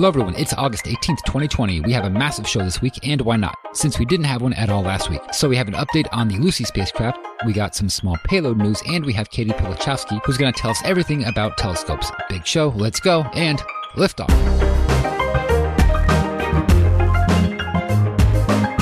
Hello, everyone. It's August 18th, 2020. We have a massive show this week, and why not? Since we didn't have one at all last week. So we have an update on the Lucy spacecraft, we got some small payload news, and we have Caty Pilachowski, who's going to tell us everything about telescopes. Big show, let's go, and liftoff.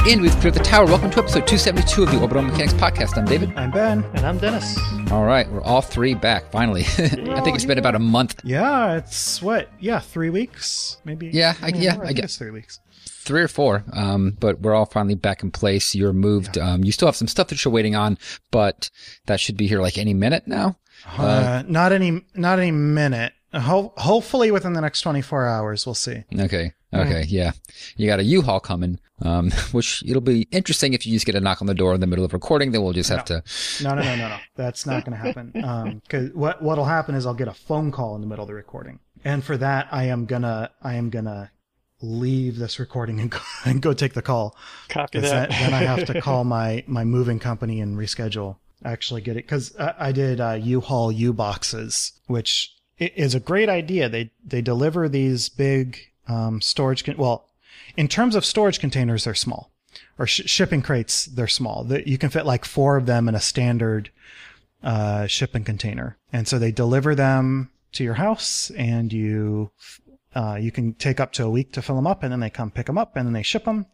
And we've cleared the tower. Welcome to episode 272 of the Orbital Mechanics Podcast. I'm David. I'm Ben. And I'm Dennis. All right, we're all three back finally. I think it's been about a month, Yeah, it's what? Yeah, three weeks, maybe. Yeah, I- maybe yeah, more. I think get- it's three weeks. three or four. Um, but we're all finally back in place. You're moved. Um, you still have some stuff that you're waiting on, but that should be here like any minute now. Uh, not any, not any minute. Ho- hopefully within the next 24 hours, we'll see. Okay. Okay. Yeah. You got a U-Haul coming, um, which it'll be interesting if you just get a knock on the door in the middle of recording. Then we'll just have to. No, no, no, no, no. That's not going to happen. Um, cause what, what'll happen is I'll get a phone call in the middle of the recording. And for that, I am gonna, I am gonna leave this recording and go, and go take the call. Copy 'Cause that. then, then I have to call my my moving company and reschedule. Actually, get it because I, I did uh, U-Haul U boxes, which i- is a great idea. They they deliver these big um, storage. Con- well, in terms of storage containers, they're small, or sh- shipping crates, they're small. That you can fit like four of them in a standard uh, shipping container, and so they deliver them to your house, and you uh, you can take up to a week to fill them up, and then they come pick them up, and then they ship them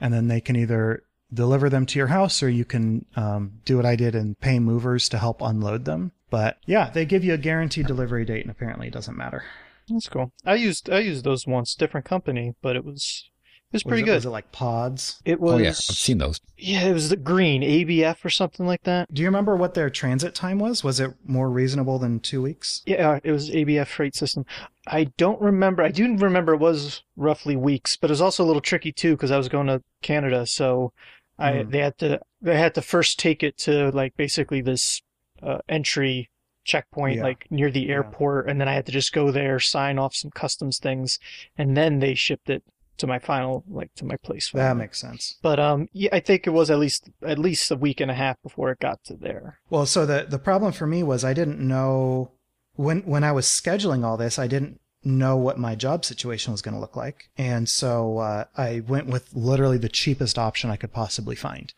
and then they can either deliver them to your house or you can um, do what I did and pay movers to help unload them. But yeah, they give you a guaranteed delivery date, and apparently it doesn't matter. That's cool. I used I used those once, different company, but it was it was Was pretty it, good. Was it like pods? It was Oh yeah, I've seen those. yeah, it was the green ABF or something like that. Do you remember what their transit time was? Was it more reasonable than two weeks? Yeah, it was ABF freight system. I don't remember. I do remember it was roughly weeks, but it was also a little tricky too because I was going to Canada, so I Mm. they had to they had to first take it to like basically this uh, entry checkpoint Yeah. like near the Yeah. airport, and then I had to just go there, sign off some customs things, and then they shipped it to my final like to my place. That finally. makes sense. But um, yeah, I think it was at least at least a week and a half before it got to there. Well, so the the problem for me was I didn't know when when I was scheduling all this, I didn't know what my job situation was going to look like, and so uh, I went with literally the cheapest option I could possibly find.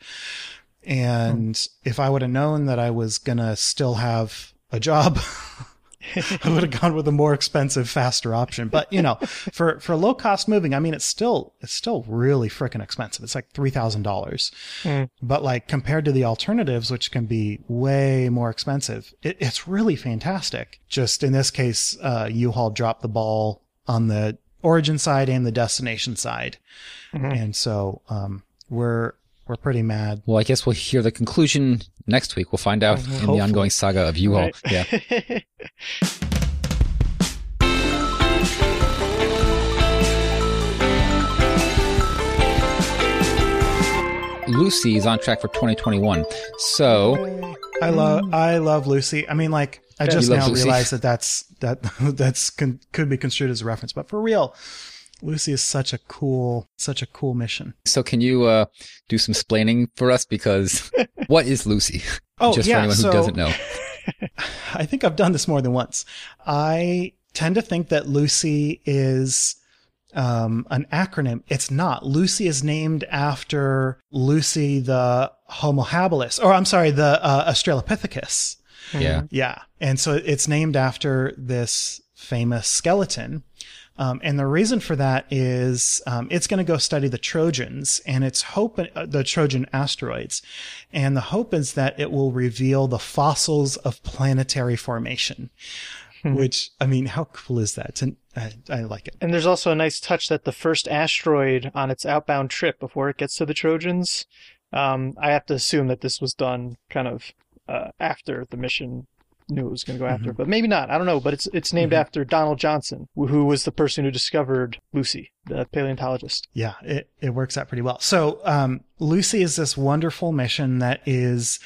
And if I would have known that I was going to still have a job, I would have gone with a more expensive, faster option. But you know, for for low cost moving, I mean, it's still it's still really freaking expensive. It's like three thousand dollars. Mm. But like compared to the alternatives, which can be way more expensive, it, it's really fantastic. Just in this case, uh, U-Haul dropped the ball on the origin side and the destination side, Mhm. and so um, we're we're pretty mad. Well, I guess we'll hear the conclusion next week. We'll find out mm-hmm. in the ongoing saga of U-Haul. Right? Yeah. Lucy is on track for 2021. So I love I love Lucy. I mean, like I just now Lucy. realized that that's that that's con- could be construed as a reference, but for real, Lucy is such a cool such a cool mission. So can you uh, do some splaining for us? Because what is Lucy? Oh Just yeah, for anyone who so doesn't know. I think I've done this more than once. I tend to think that Lucy is um, an acronym. It's not. Lucy is named after Lucy the Homo habilis, or I'm sorry, the uh, Australopithecus. Yeah. Yeah. And so it's named after this famous skeleton. Um, and the reason for that is um, it's going to go study the Trojans and its hope, uh, the Trojan asteroids. And the hope is that it will reveal the fossils of planetary formation, which, I mean, how cool is that? And I, I like it. And there's also a nice touch that the first asteroid on its outbound trip before it gets to the Trojans, um, I have to assume that this was done kind of uh, after the mission knew it was going to go after, it. but maybe not. I don't know. But it's it's named Mhm. after Donald Johnson, who who was the person who discovered Lucy, the paleontologist. Yeah, it, it works out pretty well. So, um, Lucy is this wonderful mission that is,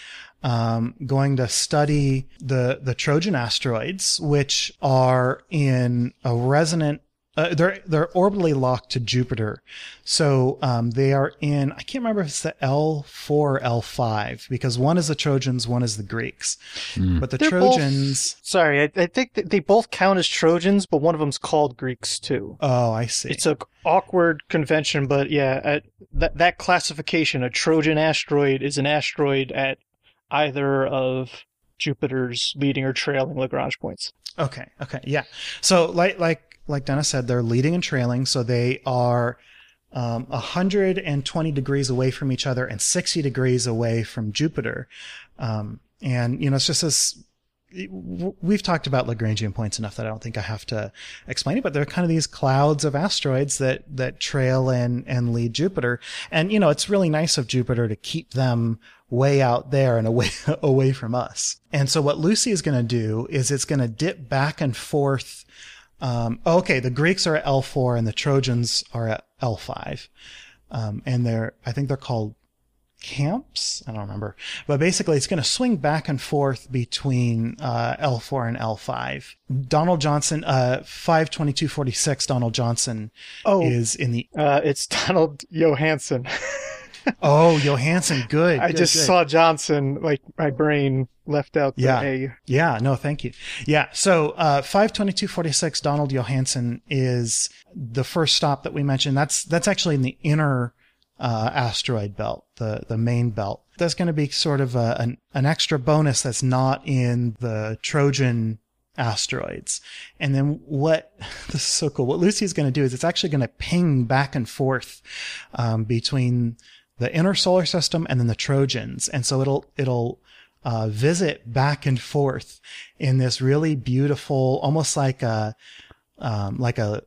um, going to study the, the Trojan asteroids, which are in a resonant uh, they're they're orbitally locked to Jupiter, so um, they are in. I can't remember if it's the L four L five because one is the Trojans, one is the Greeks. Mm. But the They're both- Trojans. Sorry, I, I think that they both count as Trojans, but one of them's called Greeks too. Oh, I see. It's a awkward convention, but yeah, at that that classification, a Trojan asteroid is an asteroid at either of Jupiter's leading or trailing Lagrange points. Okay. Okay. Yeah. So like like like Dennis said, they're leading and trailing, so they are um, 120 degrees away from each other and 60 degrees away from Jupiter. Um, and you know, it's just this. We've talked about Lagrangian points enough that I don't think I have to explain it, but they're kind of these clouds of asteroids that that trail and and lead Jupiter. And you know, it's really nice of Jupiter to keep them way out there and away away from us. And so what Lucy is going to do is it's going to dip back and forth. Um, okay, the Greeks are at L4 and the Trojans are at L5. Um, and they're, I think they're called camps. I don't remember, but basically it's going to swing back and forth between, uh, L4 and L5. Donald Johnson, uh, 52246 Donald Johnson Oh, is in the, uh, it's Donald Johansson. oh, Johansson. Good. I good, just good. saw Johnson, like my brain left out the Yeah. A. Yeah, no, thank you. Yeah, so uh, 52246 Donald Johansson is the first stop that we mentioned. That's that's actually in the inner uh, asteroid belt, the the main belt. That's going to be sort of a, an an extra bonus that's not in the Trojan asteroids. And then what this is so cool. What Lucy's going to do is it's actually going to ping back and forth um, between the inner solar system and then the Trojans. And so it'll it'll uh, visit back and forth in this really beautiful, almost like a um, like a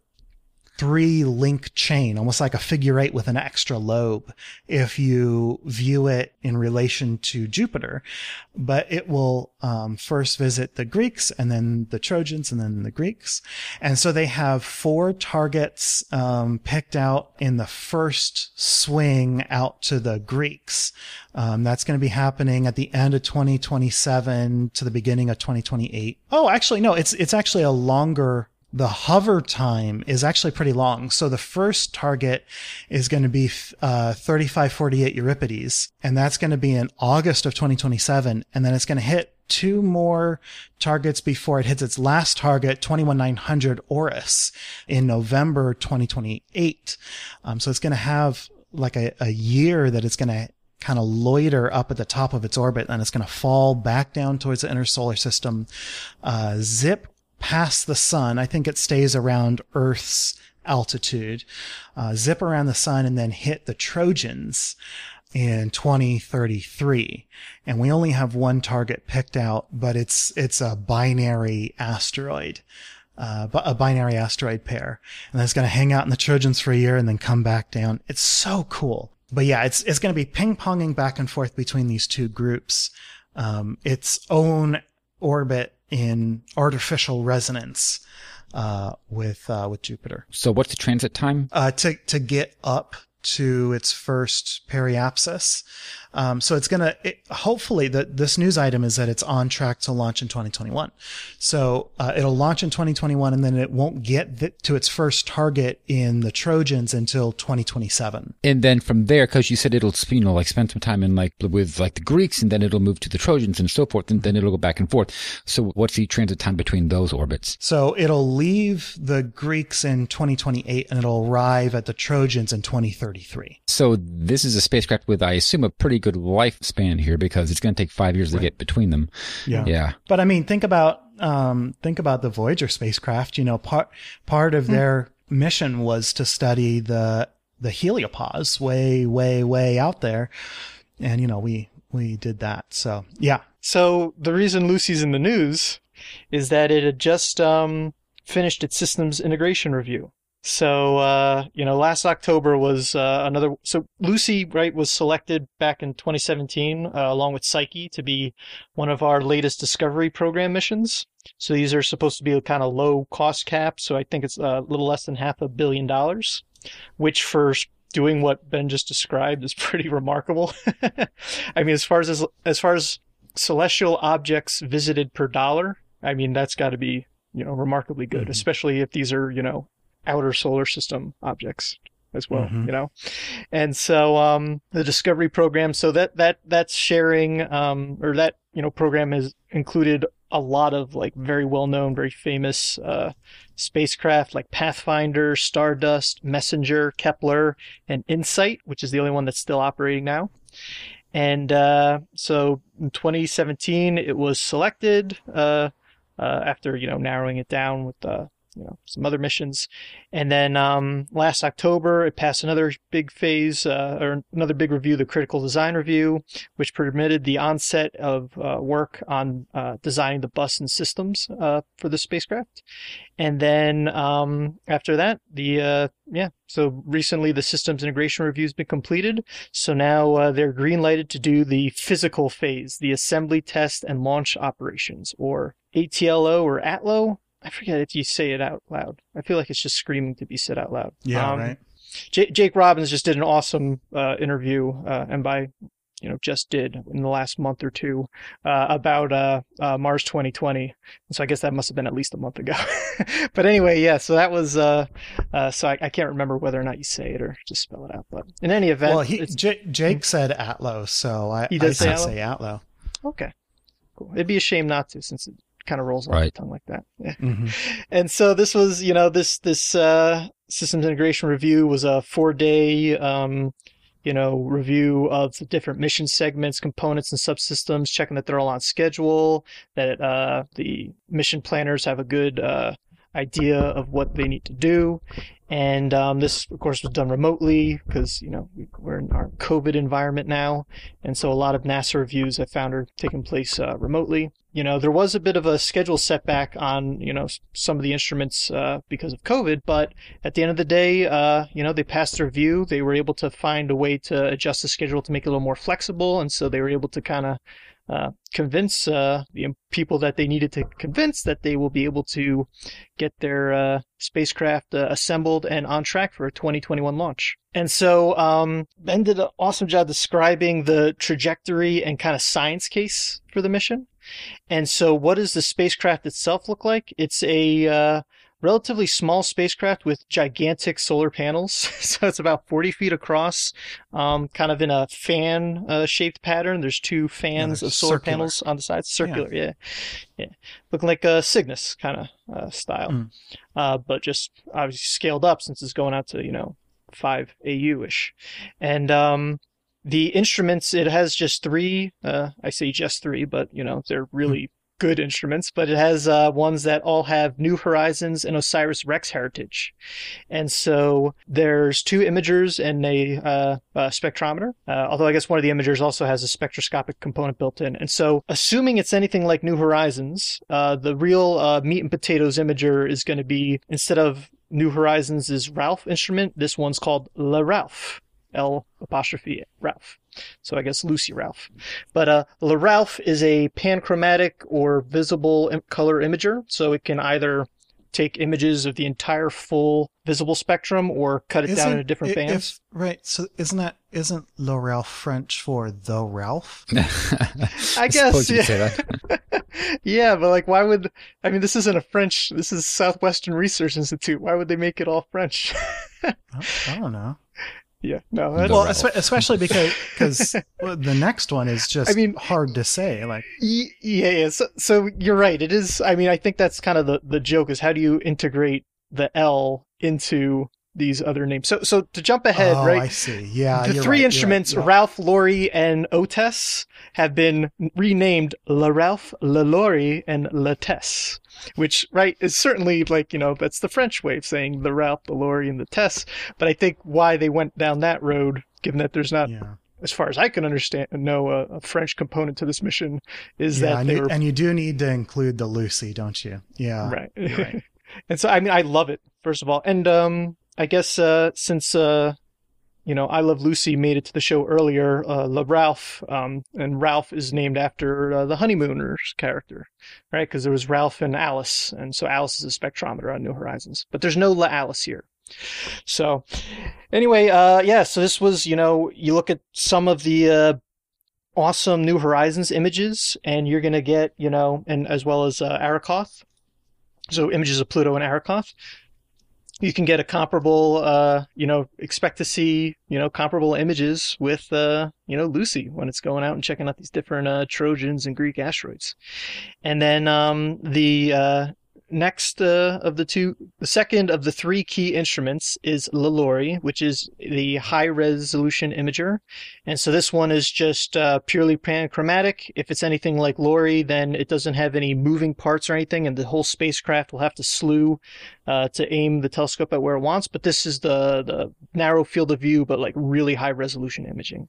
three link chain, almost like a figure eight with an extra lobe, if you view it in relation to Jupiter. But it will um, first visit the Greeks and then the Trojans and then the Greeks. And so they have four targets um, picked out in the first swing out to the Greeks. Um, that's going to be happening at the end of 2027 to the beginning of 2028. Oh, actually, no, it's it's actually a longer the hover time is actually pretty long. So the first target is going to be uh, 3548 Eurybates, and that's going to be in August of 2027, and then it's going to hit two more targets before it hits its last target, 21900 Orus, in November 2028. Um, so it's going to have like a, a year that it's going to kind of loiter up at the top of its orbit, and it's going to fall back down towards the inner solar system, uh, zip past the sun. I think it stays around Earth's altitude, uh, zip around the sun and then hit the Trojans in 2033. And we only have one target picked out, but it's, it's a binary asteroid. Uh, a binary asteroid pair, and it's going to hang out in the Trojans for a year and then come back down. It's so cool. But yeah, it's it's going to be ping ponging back and forth between these two groups. Um, its own orbit in artificial resonance uh, with uh, with Jupiter So what's the transit time? uh, to to get up to its first periapsis. Um, so it's gonna hopefully that this news item is that it's on track to launch in 2021. So uh, it'll launch in 2021, and then it won't get to its first target in the Trojans until 2027. And then from there, because you said it'll you know like spend some time in like with like the Greeks, and then it'll move to the Trojans and so forth, and then it'll go back and forth. So what's the transit time between those orbits? So it'll leave the Greeks in 2028, and it'll arrive at the Trojans in 2033. So this is a spacecraft with, I assume, a pretty good lifespan here because it's going to take five years to get between them. Yeah. Yeah. But I mean, think about um, think about the Voyager spacecraft. You know, part part of their mission was to study the the heliopause way, way, way out there, and you know, we we did that. So yeah, So the reason Lucy's in the news is that it had just um, finished its systems integration review. So uh, you know, last October was uh, another. So Lucy, right, was selected back in 2017 uh, along with Psyche to be one of our latest Discovery program missions. So these are supposed to be a kind of low cost cap. So I think it's a little less than half a billion dollars, which for doing what Ben just described is pretty remarkable. I mean, as far as as far as celestial objects visited per dollar, I mean that's got to be you know remarkably good, Mhm. especially if these are you know outer solar system objects as well, Mhm. you know. And so um, the Discovery program, so that that that's sharing, um, or that you know program has included a lot of like very well known, very famous uh, spacecraft like Pathfinder, Stardust, Messenger, Kepler, and Insight, which is the only one that's still operating now. And uh, so in 2017, it was selected uh, uh, after you know narrowing it down with uh, you know some other missions, and then um, last October it passed another big phase uh, or another big review, the critical design review, which permitted the onset of uh, work on uh, designing the bus and systems uh, for the spacecraft. And then um, after that, the uh, yeah, so recently the systems integration review has been completed. So now uh, they're green lighted to do the physical phase, the assembly, test, and launch operations, or ATLO or ATLO. I forget if you say it out loud. I feel like it's just screaming to be said out loud. Yeah, Um, right. J- Jake Robins just did an awesome uh, interview, uh, and by you know just did in the last month or two uh, about uh, uh, Mars 2020. So I guess that must have been at least a month ago. but anyway, yeah. So that was uh, uh, so I, I can't remember whether or not you say it or just spell it out. But in any event, Well, he, J- Jake said Atlo, so I, He does I say say, Atlo? say Atlo. okay, cool. It'd be a shame not to since it kind of rolls off Right. the tongue like that. Yeah. hmm and so this was you know this this uh, systems integration review was a four day um, you know review of the different mission segments components and subsystems checking that they're all on schedule that uh, the mission planners have a good uh, idea of what they need to do and um, this of course was done remotely because you know we- we're in our covid environment now and so a lot of nasa reviews i found are taking place uh, remotely you know there was a bit of a schedule setback on you know some of the instruments uh, because of covid but at the end of the day uh, you know they passed their review they were able to find a way to adjust the schedule to make it a little more flexible and so they were able to kind of uh, convince uh, the people that they needed to convince that they will be able to get their uh, spacecraft uh, assembled and on track for a 2021 launch. And so um, Ben did an awesome job describing the trajectory and kind of science case for the mission. And so, what does the spacecraft itself look like? It's a uh, relatively small spacecraft with gigantic solar panels. so it's about 40 feet across, um, kind of in a fan uh, shaped pattern. There's two fans they're of solar circular. panels on the sides, circular, yeah. yeah. Looking like a Cygnus kind of uh, style, Mm. uh, but just obviously scaled up since it's going out to, you know, 5 AU ish. And, um, the instruments, it has just three, uh, I say just three, but, you know, they're really good instruments, but it has uh, ones that all have New Horizons and OSIRIS-REx heritage. And so there's two imagers and a, uh, uh spectrometer, uh, although I guess one of the imagers also has a spectroscopic component built in. And so, assuming it's anything like New Horizons, uh, the real uh, meat and potatoes imager is going to be, instead of New Horizons' is Ralph instrument, this one's called La Ralph. L apostrophe Ralph. So I guess Lucy Ralph. But uh, La Ralph is a panchromatic or visible color imager, so it can either take images of the entire full visible spectrum or cut it down into different if- bands. right. So isn't that isn't Le Ralph French for the Ralph? I guess, suppose you could yeah. say that. yeah, but like, why would I mean? This isn't a French. This is Southwestern Research Institute. Why would they make it all French? I I don't know. Yeah, no. That's, Well, Ralph. especially because because the next one is just I mean- hard to say. Like Yeah, yeah. So, so you're right. It is. I mean, I think that's kind of the the joke is how do you integrate the L into these other names? So, so to jump ahead, oh, right? I see. Yeah, the three right, instruments, right. Yeah. Ralph, LORRI, and OTES, have been renamed La Ralph, La Lori, and La Tess. Which, right, is certainly like, you know, that's the French way of saying the Ralph, the Lori, and the Tess. But I think why they went down that road, given that there's not, Yeah, as far as I can understand, know a, a French component to this mission, is yeah, that and they you, and you do need to include the Lucy, don't you? Yeah, right. right. and so I mean I love it first of all, and um I guess uh since uh you know I Love Lucy made it to the show earlier, uh, La Ralph, um, and Ralph is named after uh, the Honeymooners character, right? Because there was Ralph and Alice, and so Alice is a spectrometer on New Horizons, but there's no La Alice here. So, anyway, uh, yeah. So this was, you know, you look at some of the uh, awesome New Horizons images, and you're gonna get, you know, and as well as uh, Arrokoth. So images of Pluto and Arrokoth. You can get a comparable, uh, you know, expect to see, you know, comparable images with, uh, you know, Lucy when it's going out and checking out these different uh, Trojans and Greek asteroids. And then um, the uh, next uh, of the two, the second of the three key instruments is L'LORRI, which is the high resolution imager. And so this one is just uh, purely panchromatic. If it's anything like LORRI, then it doesn't have any moving parts or anything, and the whole spacecraft will have to slew uh, to aim the telescope at where it wants. But this is the the narrow field of view, but like really high resolution imaging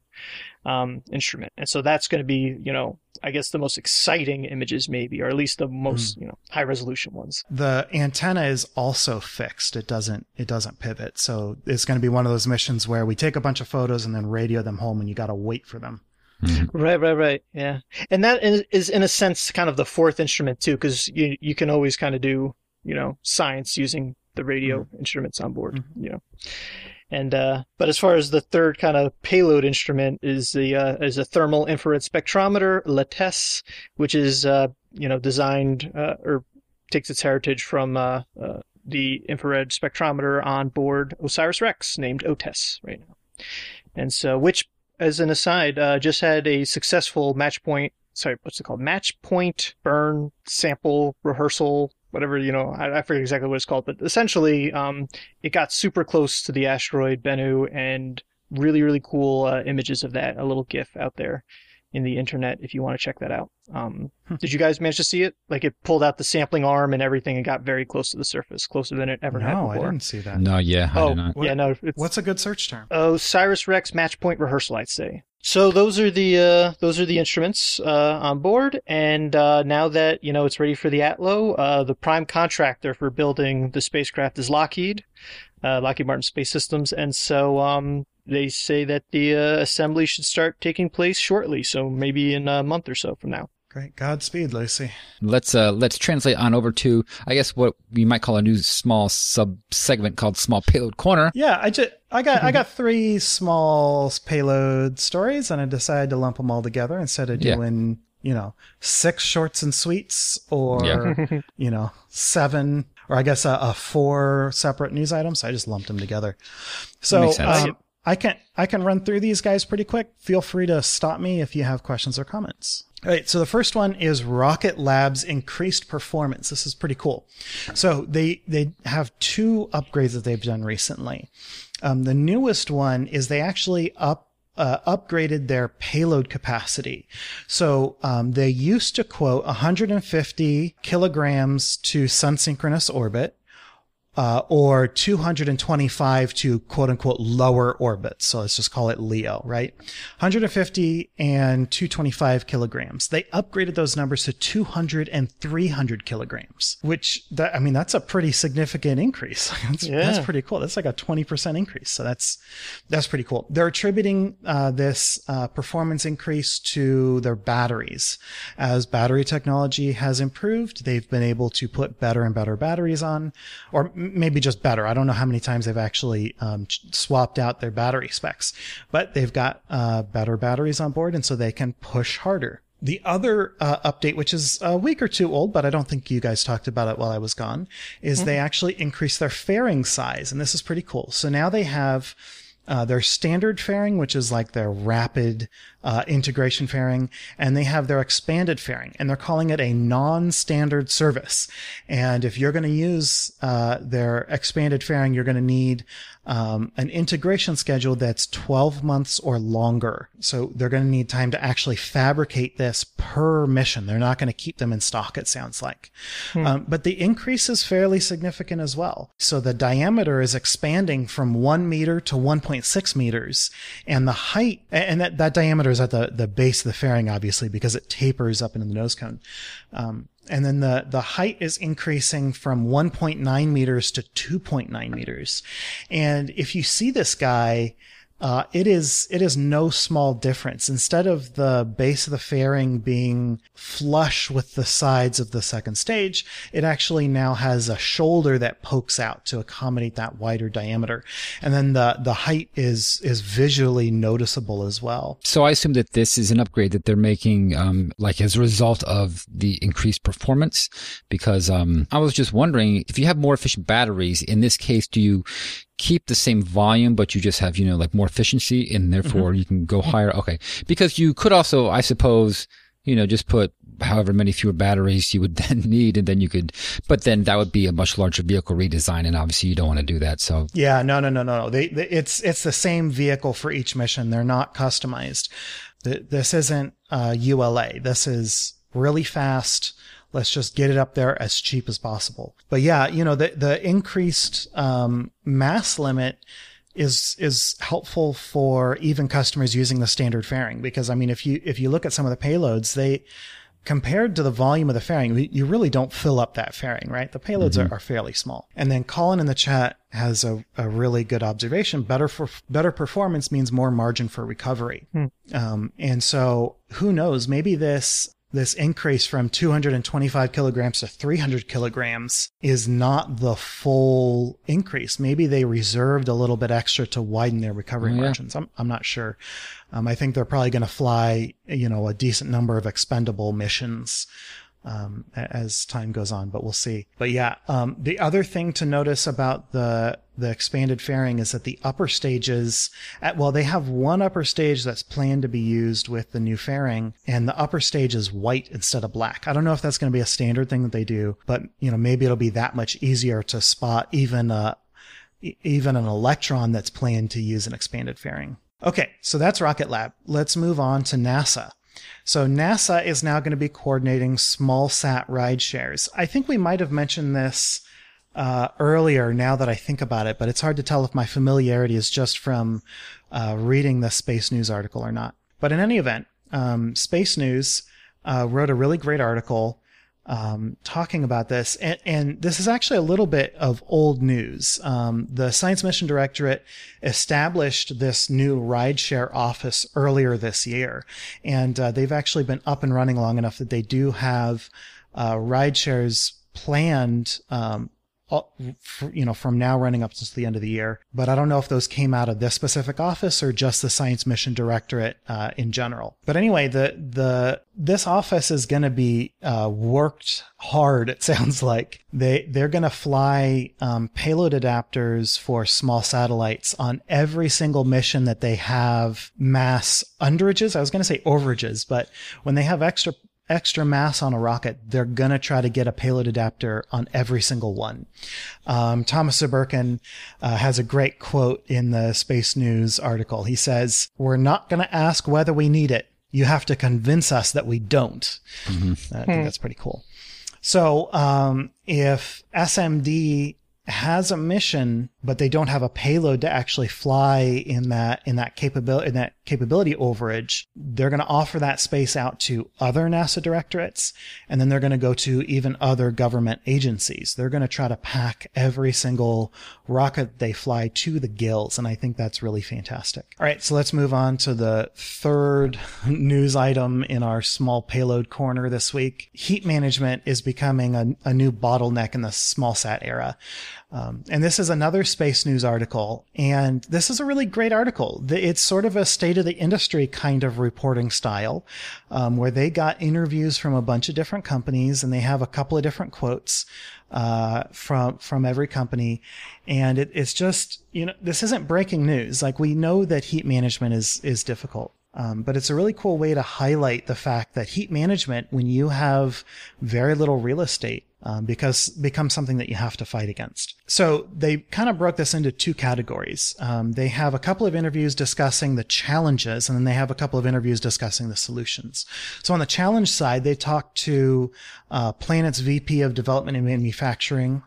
um, instrument. And so that's going to be, you know, I guess the most exciting images maybe, or at least the most, mm. you know, high resolution ones. The antenna is also fixed. It doesn't, it doesn't pivot. So it's going to be one of those missions where we take a bunch of photos and then radio them home and you got to wait for them. Mm-hmm. Right, right, right. Yeah. And that is, is in a sense kind of the fourth instrument too, because you, you can always kind of do, you know, science using the radio mm-hmm. instruments on board, mm-hmm. you know. And uh, but as far as the third kind of payload instrument is the uh, is a thermal infrared spectrometer, L'TES, which is uh, you know designed uh, or takes its heritage from uh, uh, the infrared spectrometer on board OSIRIS-REx, named OTES right now. And so, which, as an aside, just had a successful match point. Sorry, what's it called? Match point burn sample rehearsal whatever you know I, I, forget exactly what it's called but essentially um, it got super close to the asteroid bennu and really really cool uh, images of that a little gif out there in the internet if you want to check that out. Um, hmm. did you guys manage to see it? Like it pulled out the sampling arm and everything and got very close to the surface closer than it ever no, had before. i didn't see that. No yeah I oh not. yeah no what's a good search term? Oh Cyrus Rex match point rehearsal i'd say. So those are the uh, those are the instruments uh, on board, and uh, now that you know it's ready for the Atlo, uh, the prime contractor for building the spacecraft is Lockheed, uh, Lockheed Martin Space Systems, and so um, they say that the uh, assembly should start taking place shortly. So maybe in a month or so from now. Great. Godspeed, Lucy. Let's uh let's translate on over to I guess what we might call a new small sub segment called Small Payload Corner. Yeah, I just I got I got three small payload stories and I decided to lump them all together instead of doing, yeah. you know, six shorts and sweets or yeah. you know, seven or I guess a, a, four separate news items. I just lumped them together. So um, I can I can run through these guys pretty quick. Feel free to stop me if you have questions or comments. All right, so the first one is Rocket Lab's increased performance. This is pretty cool. So they they have two upgrades that they've done recently. Um, the newest one is they actually up uh, upgraded their payload capacity. So um, they used to quote 150 kilograms to sun synchronous orbit uh, or 225 to quote unquote lower orbits. So let's just call it LEO, right? 150 and 225 kilograms. They upgraded those numbers to 200 and 300 kilograms, which that, I mean, that's a pretty significant increase. that's, yeah. that's pretty cool. That's like a 20% increase. So that's, that's pretty cool. They're attributing, uh, this, uh, performance increase to their batteries. As battery technology has improved, they've been able to put better and better batteries on, or maybe just better. I don't know how many times they've actually um, swapped out their battery specs, but they've got uh, better batteries on board, and so they can push harder. The other uh, update, which is a week or two old, but I don't think you guys talked about it while I was gone, is mm-hmm. they actually increased their fairing size, and this is pretty cool. So now they have uh, their standard fairing, which is like their rapid uh, integration fairing, and they have their expanded fairing, and they're calling it a non-standard service. And if you're going to use uh, their expanded fairing, you're going to need um, an integration schedule that's 12 months or longer. So they're going to need time to actually fabricate this per mission. They're not going to keep them in stock, it sounds like. Hmm. Um, but the increase is fairly significant as well. So the diameter is expanding from one meter to 1.6 meters, and the height, and that, that diameter is at the, the base of the fairing, obviously, because it tapers up into the nose cone. Um, and then the, the height is increasing from 1.9 meters to 2.9 meters. And if you see this guy, uh, it is it is no small difference. Instead of the base of the fairing being flush with the sides of the second stage, it actually now has a shoulder that pokes out to accommodate that wider diameter, and then the the height is is visually noticeable as well. So I assume that this is an upgrade that they're making, um, like as a result of the increased performance. Because um, I was just wondering if you have more efficient batteries. In this case, do you keep the same volume, but you just have, you know, like more efficiency and therefore mm-hmm. you can go higher. Okay. Because you could also, I suppose, you know, just put however many fewer batteries you would then need and then you could, but then that would be a much larger vehicle redesign. And obviously you don't want to do that. So yeah, no, no, no, no. They, they, it's, it's the same vehicle for each mission. They're not customized. This isn't uh, ULA. This is really fast Let's just get it up there as cheap as possible. But yeah, you know, the, the increased, um, mass limit is, is helpful for even customers using the standard fairing. Because I mean, if you, if you look at some of the payloads, they, compared to the volume of the fairing, you really don't fill up that fairing, right? The payloads mm-hmm. are, are, fairly small. And then Colin in the chat has a, a really good observation. Better for better performance means more margin for recovery. Hmm. Um, and so who knows? Maybe this this increase from 225 kilograms to 300 kilograms is not the full increase. Maybe they reserved a little bit extra to widen their recovery yeah. margins. I'm, I'm not sure. Um, I think they're probably going to fly, you know, a decent number of expendable missions um, as time goes on, but we'll see. But yeah, um, the other thing to notice about the the expanded fairing is that the upper stages, at, well, they have one upper stage that's planned to be used with the new fairing, and the upper stage is white instead of black. I don't know if that's going to be a standard thing that they do, but you know, maybe it'll be that much easier to spot even a even an electron that's planned to use an expanded fairing. Okay, so that's Rocket Lab. Let's move on to NASA. So NASA is now going to be coordinating small sat ride shares. I think we might have mentioned this uh, earlier now that I think about it, but it's hard to tell if my familiarity is just from uh, reading the Space News article or not. But in any event, um, Space News uh, wrote a really great article um, talking about this. And, and, this is actually a little bit of old news. Um, the Science Mission Directorate established this new rideshare office earlier this year. And uh, they've actually been up and running long enough that they do have uh, rideshares planned um, you know, from now running up to the end of the year. But I don't know if those came out of this specific office or just the Science Mission Directorate uh, in general. But anyway, the the this office is going to be uh, worked hard. It sounds like they they're going to fly um, payload adapters for small satellites on every single mission that they have mass underages. I was going to say overages, but when they have extra extra mass on a rocket, they're going to try to get a payload adapter on every single one. Um, Thomas Zurbuchen uh, has a great quote in the Space News article. He says, We're not going to ask whether we need it. You have to convince us that we don't. Mm-hmm. I think hmm. that's pretty cool. So, um, if SMD has a mission, but they don't have a payload to actually fly in that in that capability in that capability overage. They're going to offer that space out to other NASA directorates, and then they're going to go to even other government agencies. They're going to try to pack every single rocket they fly to the gills, and I think that's really fantastic. All right, so let's move on to the third news item in our small payload corner this week. Heat management is becoming a, a new bottleneck in the small sat era. Um, and this is another space news article, and this is a really great article. It's sort of a state of the industry kind of reporting style, um, where they got interviews from a bunch of different companies, and they have a couple of different quotes uh, from from every company, and it, it's just you know this isn't breaking news. Like we know that heat management is is difficult. Um, but it's a really cool way to highlight the fact that heat management, when you have very little real estate, um, because becomes something that you have to fight against. So they kind of broke this into two categories. Um, they have a couple of interviews discussing the challenges, and then they have a couple of interviews discussing the solutions. So on the challenge side, they talked to uh, Planet's VP of Development and Manufacturing.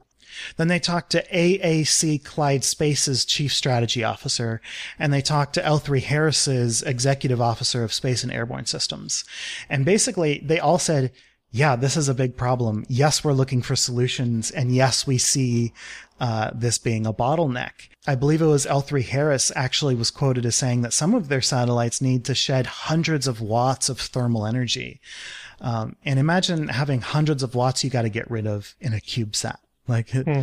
Then they talked to AAC Clyde Space's Chief Strategy Officer, and they talked to L3 Harris's Executive Officer of Space and Airborne Systems. And basically, they all said, yeah, this is a big problem. Yes, we're looking for solutions. And yes, we see uh, this being a bottleneck. I believe it was L3 Harris actually was quoted as saying that some of their satellites need to shed hundreds of watts of thermal energy. Um, and imagine having hundreds of watts you got to get rid of in a CubeSat. Like it, hmm.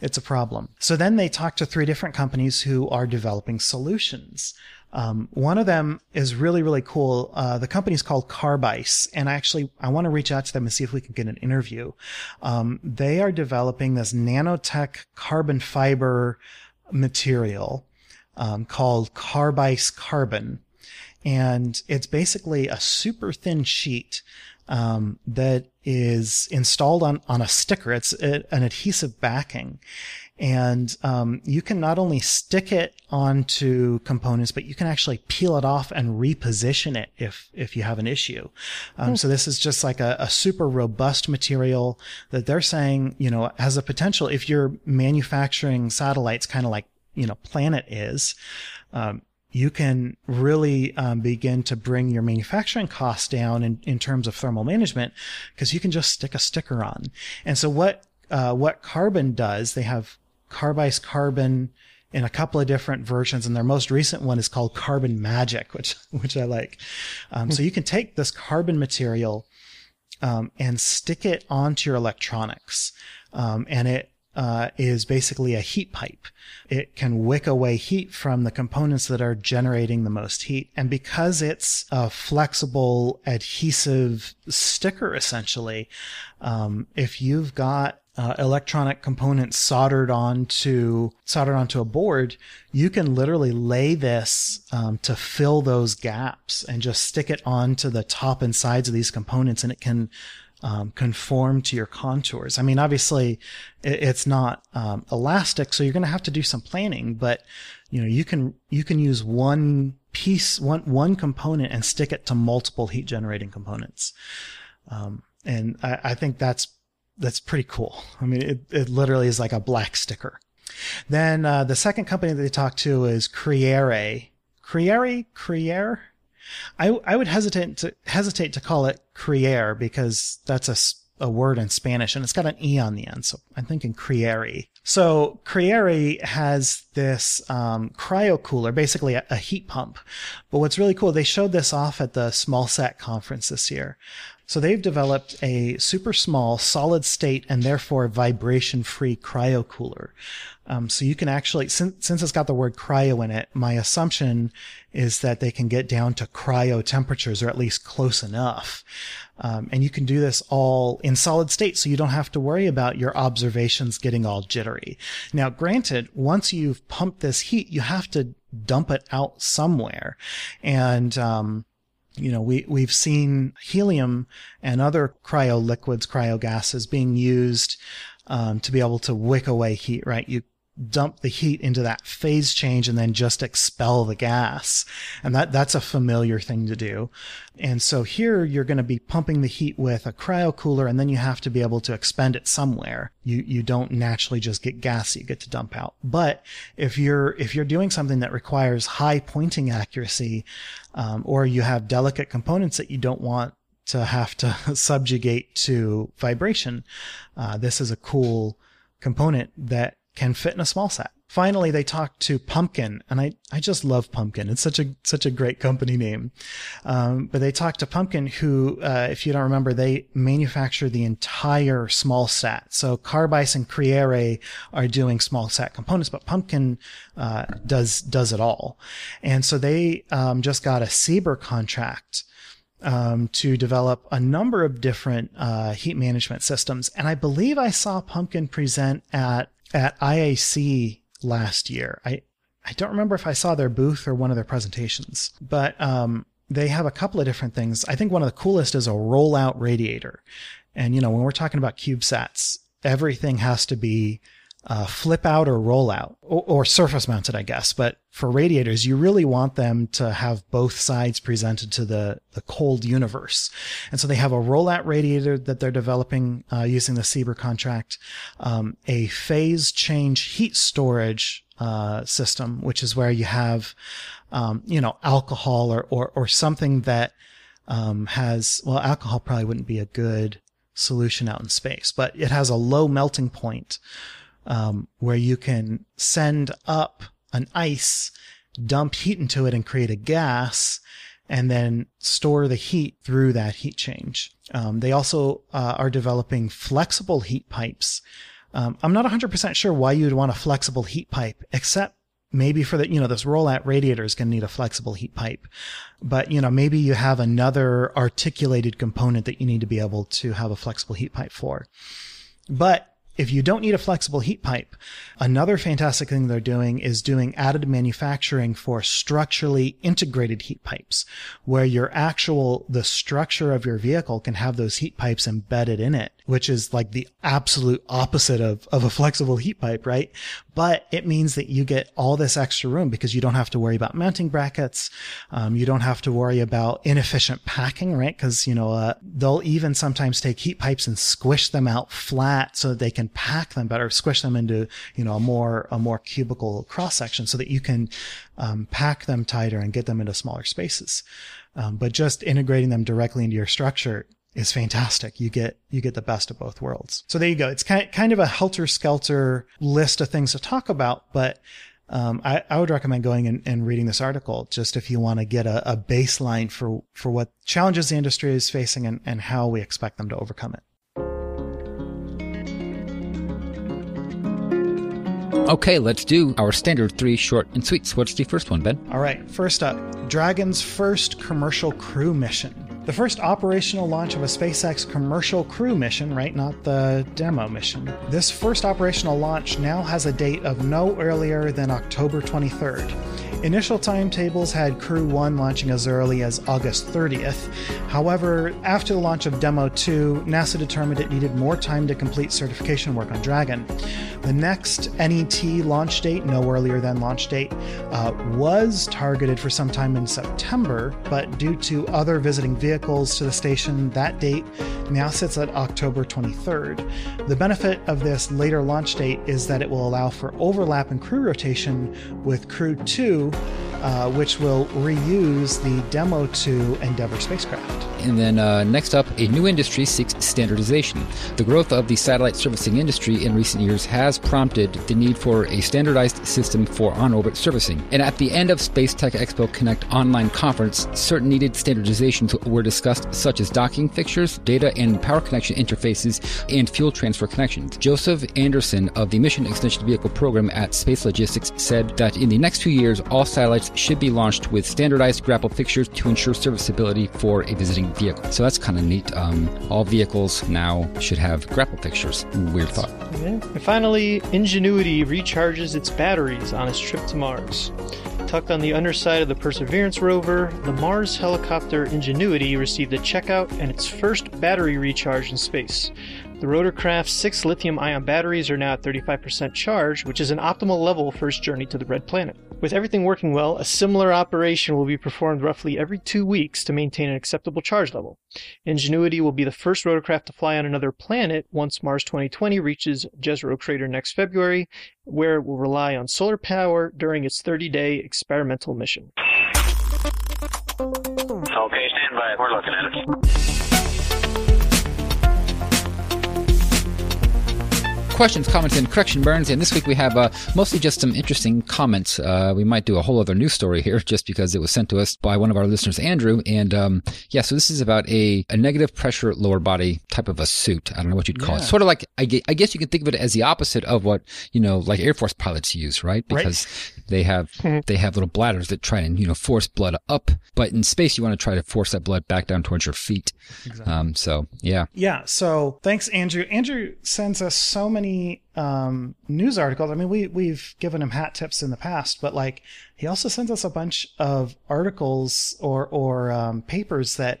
it's a problem. So then they talked to three different companies who are developing solutions. Um, one of them is really, really cool. Uh, the company is called Carbice, and actually, I want to reach out to them and see if we can get an interview. Um, they are developing this nanotech carbon fiber material um, called Carbice Carbon, and it's basically a super thin sheet um, that is installed on on a sticker. It's a, an adhesive backing, and um, you can not only stick it onto components, but you can actually peel it off and reposition it if if you have an issue. Um, mm. So this is just like a, a, super robust material that they're saying you know has a potential if you're manufacturing satellites, kind of like you know Planet is. Um, you can really um, begin to bring your manufacturing costs down in, in terms of thermal management because you can just stick a sticker on. And so what uh, what Carbon does, they have Carbice Carbon in a couple of different versions, and their most recent one is called Carbon Magic, which which I like. Um, so you can take this carbon material um, and stick it onto your electronics, um, and it uh, is basically a heat pipe. It can wick away heat from the components that are generating the most heat. And because it's a flexible adhesive sticker, essentially, um, if you've got uh, electronic components soldered onto soldered onto a board, you can literally lay this um, to fill those gaps and just stick it onto the top and sides of these components, and it can um, conform to your contours. I mean, obviously, it, it's not um, elastic, so you're going to have to do some planning. But you know, you can you can use one piece, one one component, and stick it to multiple heat generating components. Um, and I, I think that's that's pretty cool. I mean, it, it literally is like a black sticker. Then uh, the second company that they talked to is Creare. Creare? Creare? I, I would hesitate to hesitate to call it Creare because that's a, a word in Spanish and it's got an E on the end. So I'm thinking Creare. So Creare has this um, cryo cooler, basically a, a, heat pump. But what's really cool, they showed this off at the SmallSat conference this year. So they've developed a super small solid state and therefore vibration free cryo cooler. Um, so you can actually, since, since it's got the word cryo in it, my assumption is that they can get down to cryo temperatures or at least close enough. Um, and you can do this all in solid state. So you don't have to worry about your observations getting all jittery. Now, granted, once you've pumped this heat, you have to dump it out somewhere. And, um, you know, we, we've seen helium and other cryo liquids, cryo gases being used um, to be able to wick away heat, right? You dump the heat into that phase change and then just expel the gas. And that, that's a familiar thing to do. And so here you're going to be pumping the heat with a cryo cooler and then you have to be able to expend it somewhere. You, you don't naturally just get gas you get to dump out. But if you're, if you're doing something that requires high pointing accuracy, um, or you have delicate components that you don't want to have to subjugate to vibration, uh, this is a cool component that can fit in a small sat. Finally, they talked to Pumpkin, and I, I just love Pumpkin. It's such a such a great company name. Um, but they talked to Pumpkin, who, uh, if you don't remember, they manufacture the entire small sat. So Carbice and Creare are doing small sat components, but Pumpkin uh, does does it all. And so they um, just got a SBIR contract um, to develop a number of different uh, heat management systems. And I believe I saw Pumpkin present at at IAC last year. I, I don't remember if I saw their booth or one of their presentations, but um, they have a couple of different things. I think one of the coolest is a rollout radiator. And, you know, when we're talking about CubeSats, everything has to be uh, flip out or roll out or, or, surface mounted, I guess. But for radiators, you really want them to have both sides presented to the, the cold universe. And so they have a rollout radiator that they're developing uh, using the SBIR contract, um, a phase change heat storage uh, system, which is where you have, um, you know, alcohol or, or, or something that um, has, well, alcohol probably wouldn't be a good solution out in space, but it has a low melting point um, where you can send up an ice, dump heat into it, and create a gas, and then store the heat through that heat change. Um, they also uh, are developing flexible heat pipes. Um, I'm not 100% sure why you'd want a flexible heat pipe, except maybe for the, you know, this rollout radiator is going to need a flexible heat pipe. But, you know, maybe you have another articulated component that you need to be able to have a flexible heat pipe for. But if you don't need a flexible heat pipe, another fantastic thing they're doing is doing additive manufacturing for structurally integrated heat pipes, where your actual, the structure of your vehicle can have those heat pipes embedded in it, which is like the absolute opposite of, of a flexible heat pipe, right? But it means that you get all this extra room because you don't have to worry about mounting brackets. Um, you don't have to worry about inefficient packing, right? Cause, you know, uh, they'll even sometimes take heat pipes and squish them out flat so that they can pack them better, squish them into, you know, a more, a more cubical cross section so that you can, um, pack them tighter and get them into smaller spaces. Um, but just integrating them directly into your structure is fantastic. You get you get the best of both worlds. So there you go. It's kind kind of a helter skelter list of things to talk about, but um, I, I, would recommend going and, and, reading this article just if you want to get a, a, baseline for for what challenges the industry is facing and, and how we expect them to overcome it. Okay, let's do our standard three short and sweet. What's the first one, Ben? All right, first up Dragon's first commercial crew mission. The first operational launch of a SpaceX commercial crew mission, right? Not the demo mission. This first operational launch now has a date of no earlier than October 23rd. Initial timetables had Crew 1 launching as early as August 30th. However, after the launch of Demo 2, NASA determined it needed more time to complete certification work on Dragon. The next NET launch date, no earlier than launch date, uh, was targeted for sometime in September, but due to other visiting vehicles to the station, that date now sits at October 23rd. The benefit of this later launch date is that it will allow for overlap in crew rotation with Crew 2 uh, which will reuse the Demo 2 Endeavour spacecraft. And then uh, next up, a new industry seeks standardization. The growth of the satellite servicing industry in recent years has prompted the need for a standardized system for on orbit servicing. And at the end of Space Tech Expo Connect online conference, certain needed standardizations were discussed, such as docking fixtures, data and power connection interfaces, and fuel transfer connections. Joseph Anderson of the Mission Extension Vehicle Program at Space Logistics said that in the next two years, all satellites should be launched with standardized grapple fixtures to ensure serviceability for a visiting vehicle. So that's kind of neat. Um, all vehicles now should have grapple fixtures. Weird thought. Yeah. And finally, Ingenuity recharges its batteries on its trip to Mars. Tucked on the underside of the Perseverance rover, the Mars helicopter Ingenuity received a checkout and its first battery recharge in space. The rotorcraft's six lithium ion batteries are now at 35% charge, which is an optimal level for its journey to the Red Planet. With everything working well, a similar operation will be performed roughly every two weeks to maintain an acceptable charge level. Ingenuity will be the first rotorcraft to fly on another planet once Mars 2020 reaches Jezero Crater next February, where it will rely on solar power during its 30 day experimental mission. Okay, stand by. We're looking at it. Questions, comments, and correction burns. And this week we have uh, mostly just some interesting comments. Uh, we might do a whole other news story here just because it was sent to us by one of our listeners, Andrew. And um, yeah, so this is about a, a negative pressure lower body type of a suit. I don't know what you'd call yeah. it. Sort of like, I, I guess you could think of it as the opposite of what, you know, like Air Force pilots use, right? Because right. they have, mm-hmm. they have little bladders that try and, you know, force blood up. But in space, you want to try to force that blood back down towards your feet. Exactly. Um, so yeah. Yeah. So thanks, Andrew. Andrew sends us so many many um, news articles. I mean, we we've given him hat tips in the past, but like he also sends us a bunch of articles or or um, papers that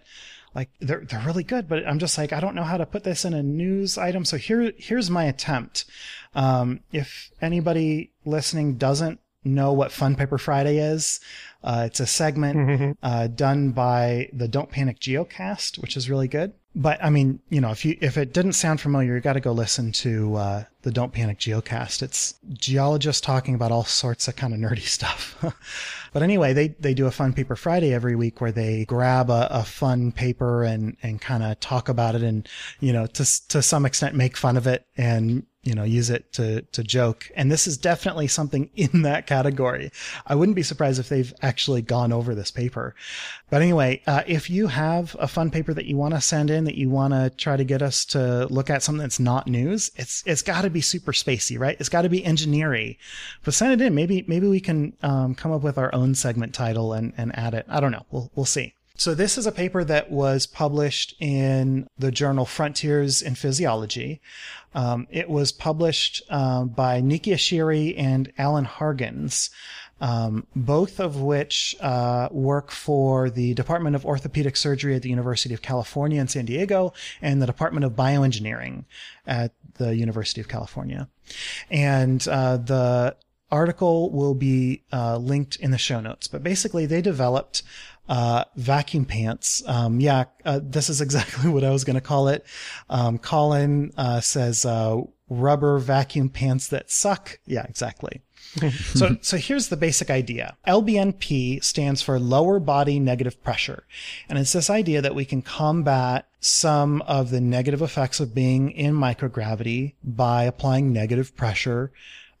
like they're they're really good. But I'm just like I don't know how to put this in a news item. So here here's my attempt. Um, if anybody listening doesn't know what Fun Paper Friday is, uh, it's a segment uh, done by the Don't Panic Geocast, which is really good. But I mean, you know, if you if it didn't sound familiar, you got to go listen to uh, the Don't Panic Geocast. It's geologists talking about all sorts of kind of nerdy stuff. but anyway, they they do a fun paper Friday every week where they grab a, a fun paper and and kind of talk about it and you know to to some extent make fun of it and you know, use it to, to joke. And this is definitely something in that category. I wouldn't be surprised if they've actually gone over this paper. But anyway, uh, if you have a fun paper that you want to send in, that you want to try to get us to look at something that's not news, it's, it's got to be super spacey, right? It's got to be engineering, but send it in. Maybe, maybe we can, um, come up with our own segment title and, and add it. I don't know. We'll, we'll see. So this is a paper that was published in the journal Frontiers in Physiology. Um, it was published uh, by Neeki Ashari and Alan Hargens, um, both of which uh, work for the Department of Orthopedic Surgery at the University of California in San Diego and the Department of Bioengineering at the University of California. And uh, the article will be uh, linked in the show notes. But basically, they developed uh, vacuum pants. Um, yeah, uh, this is exactly what I was going to call it. Um, Colin uh, says uh, rubber vacuum pants that suck. Yeah, exactly. so, so here's the basic idea. LBNP stands for lower body negative pressure. And it's this idea that we can combat some of the negative effects of being in microgravity by applying negative pressure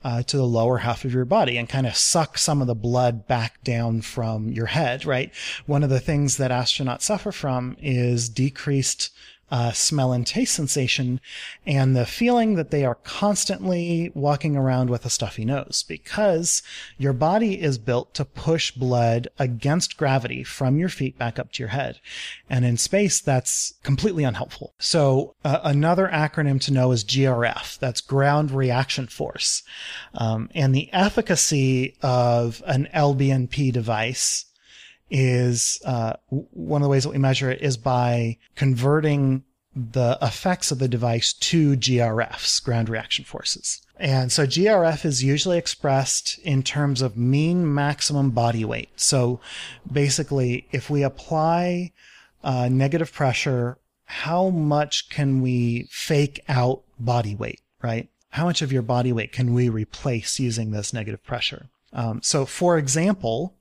uh, to the lower half of your body and kind of suck some of the blood back down from your head, right? One of the things that astronauts suffer from is decreased uh, smell and taste sensation and the feeling that they are constantly walking around with a stuffy nose because your body is built to push blood against gravity from your feet back up to your head. And in space, that's completely unhelpful. So uh, another acronym to know is GRF. That's ground reaction force. Um, and the efficacy of an LBNP device is uh, one of the ways that we measure it is by converting the effects of the device to GRFs, ground reaction forces. And so GRF is usually expressed in terms of mean maximum body weight. So basically, if we apply uh, negative pressure, how much can we fake out body weight, right? How much of your body weight can we replace using this negative pressure? Um, so for example,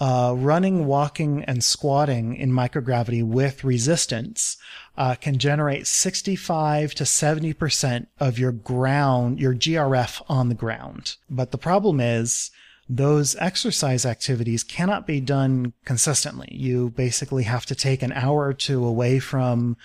uh, running, walking, and squatting in microgravity with resistance uh, can generate 65 to 70% of your ground, your GRF on the ground. But the problem is those exercise activities cannot be done consistently. You basically have to take an hour or two away from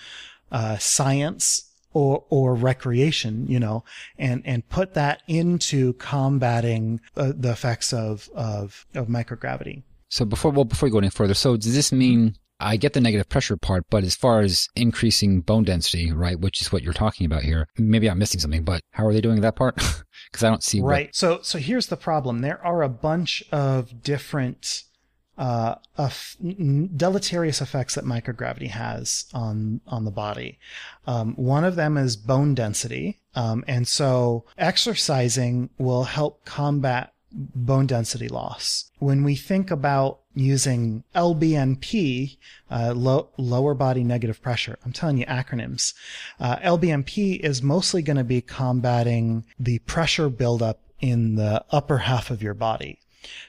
uh, science or, or recreation, you know, and, and put that into combating uh, the effects of, of, of microgravity. So before, well, before we go any further, so does this mean I get the negative pressure part, but as far as increasing bone density, right, which is what you're talking about here, maybe I'm missing something, but how are they doing that part? Because I don't see. Right. What... So, so here's the problem. There are a bunch of different, uh, deleterious effects that microgravity has on, on the body. Um, one of them is bone density. Um, and so exercising will help combat bone density loss. When we think about using LBNP, uh, low, lower body negative pressure, I'm telling you acronyms, uh, LBNP is mostly going to be combating the pressure buildup in the upper half of your body.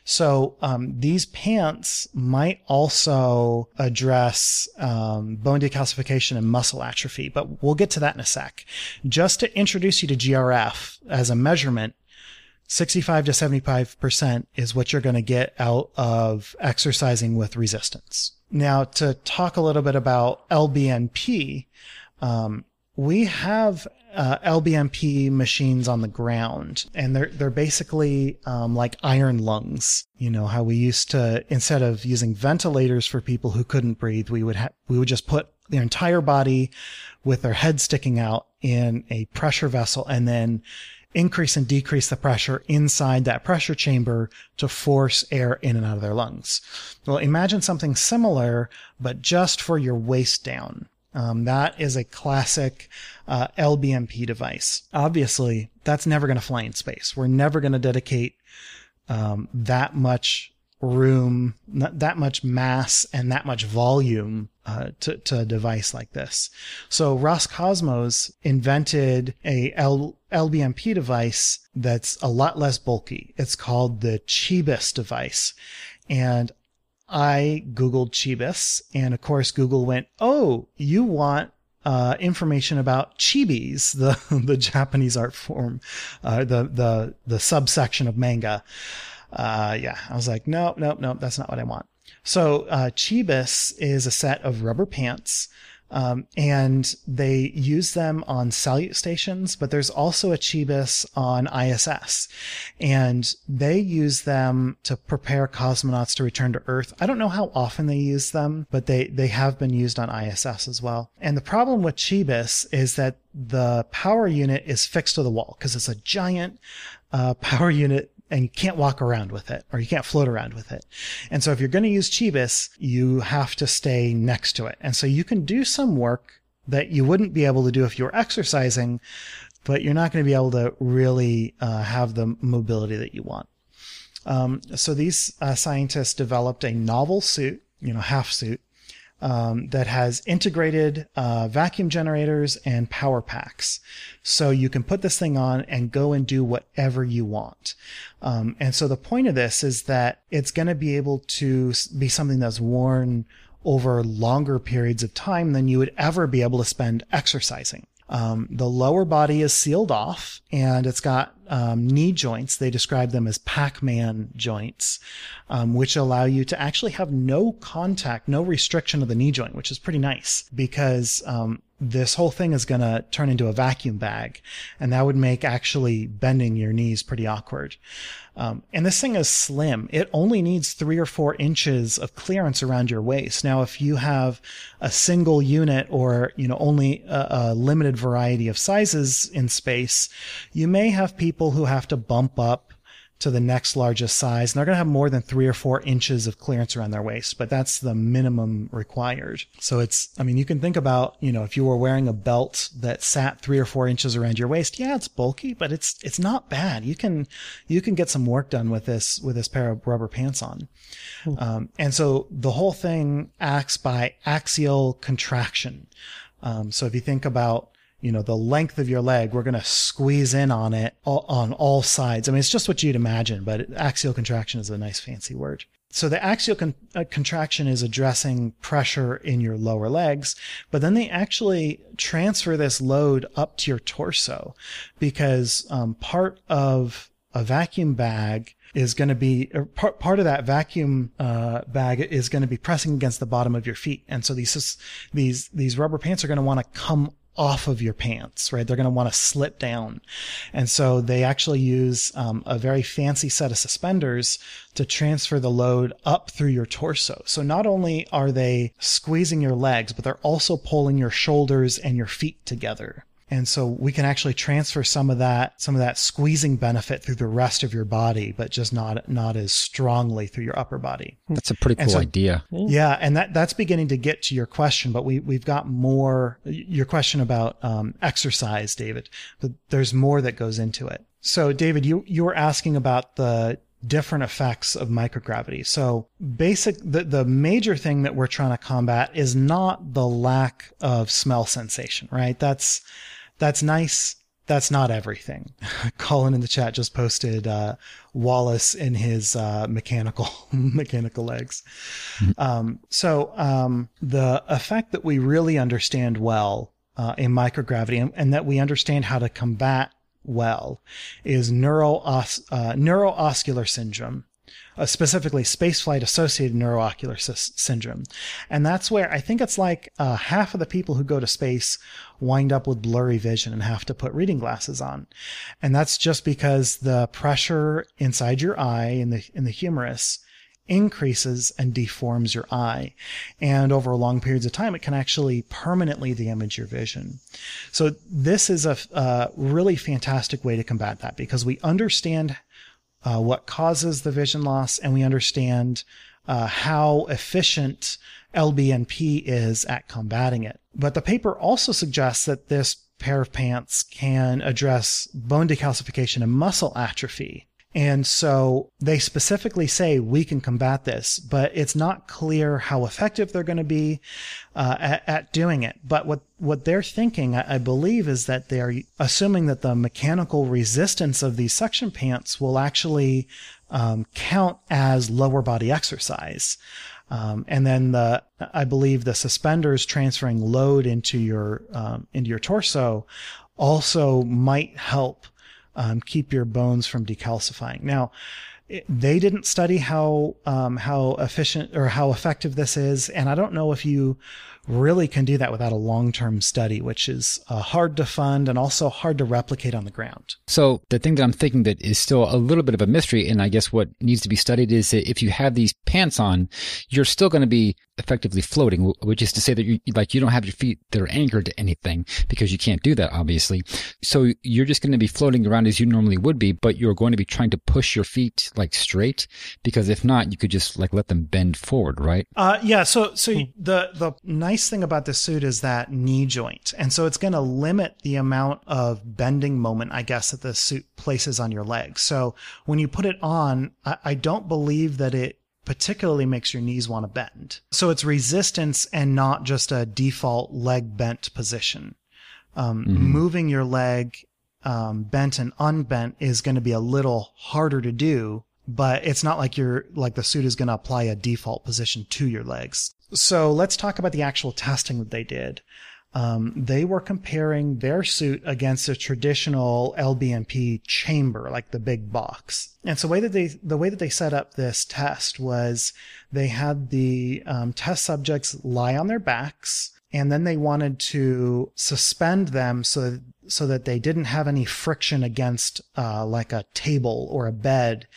So um, these pants might also address um, bone decalcification and muscle atrophy, but we'll get to that in a sec. Just to introduce you to GRF as a measurement, 65 to 75% is what you're going to get out of exercising with resistance. Now, to talk a little bit about LBNP, um, we have uh, LBNP machines on the ground, and they're they're basically um, like iron lungs. You know how we used to instead of using ventilators for people who couldn't breathe, we would ha- we would just put their entire body with their head sticking out in a pressure vessel, and then increase and decrease the pressure inside that pressure chamber to force air in and out of their lungs. Well, imagine something similar, but just for your waist down. Um, that is a classic uh, LBNP device. Obviously, that's never going to fly in space. We're never going to dedicate um, that much room, that much mass, and that much volume uh, to, to a device like this. So Roscosmos invented a L, LBNP device that's a lot less bulky. It's called the Chibis device. And I Googled Chibis, and of course, Google went, Oh, you want uh, information about chibis, the the Japanese art form, uh, the the the subsection of manga. Uh, yeah, I was like, nope, nope, nope, that's not what I want. So uh, Chibis is a set of rubber pants. Um, and they use them on Salyut stations, but there's also a Chibis on ISS, and they use them to prepare cosmonauts to return to Earth. I don't know how often they use them, but they they have been used on ISS as well. And the problem with Chibis is that the power unit is fixed to the wall because it's a giant uh, power unit and you can't walk around with it or you can't float around with it. And so if you're going to use Chibis, you have to stay next to it. And so you can do some work that you wouldn't be able to do if you were exercising, but you're not going to be able to really uh, have the mobility that you want. Um, so these uh, scientists developed a novel suit, you know, half suit um, that has integrated uh, vacuum generators and power packs. So you can put this thing on and go and do whatever you want. Um, and so the point of this is that it's going to be able to be something that's worn over longer periods of time than you would ever be able to spend exercising. Um, the lower body is sealed off and it's got um, knee joints. They describe them as Pac-Man joints, um, which allow you to actually have no contact, no restriction of the knee joint, which is pretty nice because um, this whole thing is going to turn into a vacuum bag, and that would make actually bending your knees pretty awkward. Um, and this thing is slim. It only needs three or four inches of clearance around your waist. Now, if you have a single unit or, you know, only a, a limited variety of sizes in space, you may have people who have to bump up to the next largest size. And they're going to have more than three or four inches of clearance around their waist, but that's the minimum required. So it's, I mean, you can think about, you know, if you were wearing a belt that sat three or four inches around your waist, yeah, it's bulky, but it's, it's not bad. You can, you can get some work done with this, with this pair of rubber pants on. Um, and so the whole thing acts by axial contraction. Um, so if you think about, you know, the length of your leg, we're going to squeeze in on it all, on all sides. I mean, it's just what you'd imagine, but axial contraction is a nice fancy word. So the axial con- uh, contraction is addressing pressure in your lower legs, but then they actually transfer this load up to your torso because um, part of a vacuum bag is going to be part part of that vacuum uh, bag is going to be pressing against the bottom of your feet, and so these these these rubber pants are going to want to come off of your pants, right? They're going to want to slip down. And so they actually use um, a very fancy set of suspenders to transfer the load up through your torso. So not only are they squeezing your legs, but they're also pulling your shoulders and your feet together. And so we can actually transfer some of that, some of that squeezing benefit through the rest of your body, but just not, not as strongly through your upper body. That's a pretty cool so, idea. Yeah. And that, that's beginning to get to your question, but we, we've got more, your question about, um, exercise, David, but there's more that goes into it. So David, you, you were asking about the different effects of microgravity. So basic, the, the major thing that we're trying to combat is not the lack of smell sensation, right? That's, that's nice. That's not everything. Colin in the chat just posted uh, Wallace in his uh, mechanical mechanical legs. Um, so um, the effect that we really understand well uh, in microgravity and, and, that we understand how to combat well is neuroos- uh, neurooscular syndrome uh, specifically spaceflight associated neuroocular sy- syndrome. And that's where I think it's like uh, half of the people who go to space wind up with blurry vision and have to put reading glasses on. And that's just because the pressure inside your eye in the, in the humerus increases and deforms your eye. And over long periods of time, it can actually permanently damage your vision. So this is a, a really fantastic way to combat that because we understand uh, what causes the vision loss, and we understand uh, how efficient LBNP is at combating it. But the paper also suggests that this pair of pants can address bone decalcification and muscle atrophy. And so they specifically say we can combat this, but it's not clear how effective they're going to be uh, at, at, doing it. But what, what they're thinking, I, I believe, is that they're assuming that the mechanical resistance of these suction pants will actually um, count as lower body exercise. Um, and then the, I believe the suspenders transferring load into your, um, into your torso also might help um, keep your bones from decalcifying. Now, they didn't study how um, how efficient or how effective this is, and I don't know if you really can do that without a long term study, which is uh, hard to fund and also hard to replicate on the ground. So the thing that I'm thinking that is still a little bit of a mystery, and I guess what needs to be studied is that if you have these pants on, you're still going to be effectively floating, which is to say that you like you don't have your feet that are anchored to anything because you can't do that obviously. So you're just going to be floating around as you normally would be, but you're going to be trying to push your feet like straight because if not, you could just like let them bend forward, right? Uh, yeah. So so hmm. the the nice thing about this suit is that knee joint, and so it's going to limit the amount of bending moment, I guess, that the suit places on your legs. So when you put it on, I, I don't believe that it particularly makes your knees want to bend. So it's resistance and not just a default leg bent position. Um, mm-hmm. Moving your leg um, bent and unbent is going to be a little harder to do, but it's not like you're like the suit is going to apply a default position to your legs. So let's talk about the actual testing that they did um, they were comparing their suit against a traditional LBNP chamber, like the big box. And so the way that they, the way that they set up this test was they had the um, test subjects lie on their backs, and then they wanted to suspend them so so that they didn't have any friction against uh, like a table or a bed,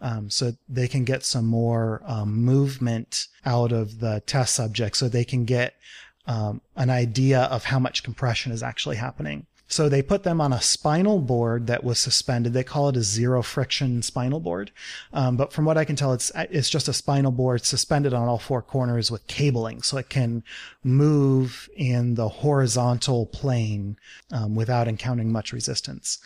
um, so they can get some more um, movement out of the test subject, so they can get um, an idea of how much compression is actually happening. So they put them on a spinal board that was suspended. They call it a zero friction spinal board. Um, but from what I can tell, it's, it's just a spinal board suspended on all four corners with cabling. So it can move in the horizontal plane, um, without encountering much resistance.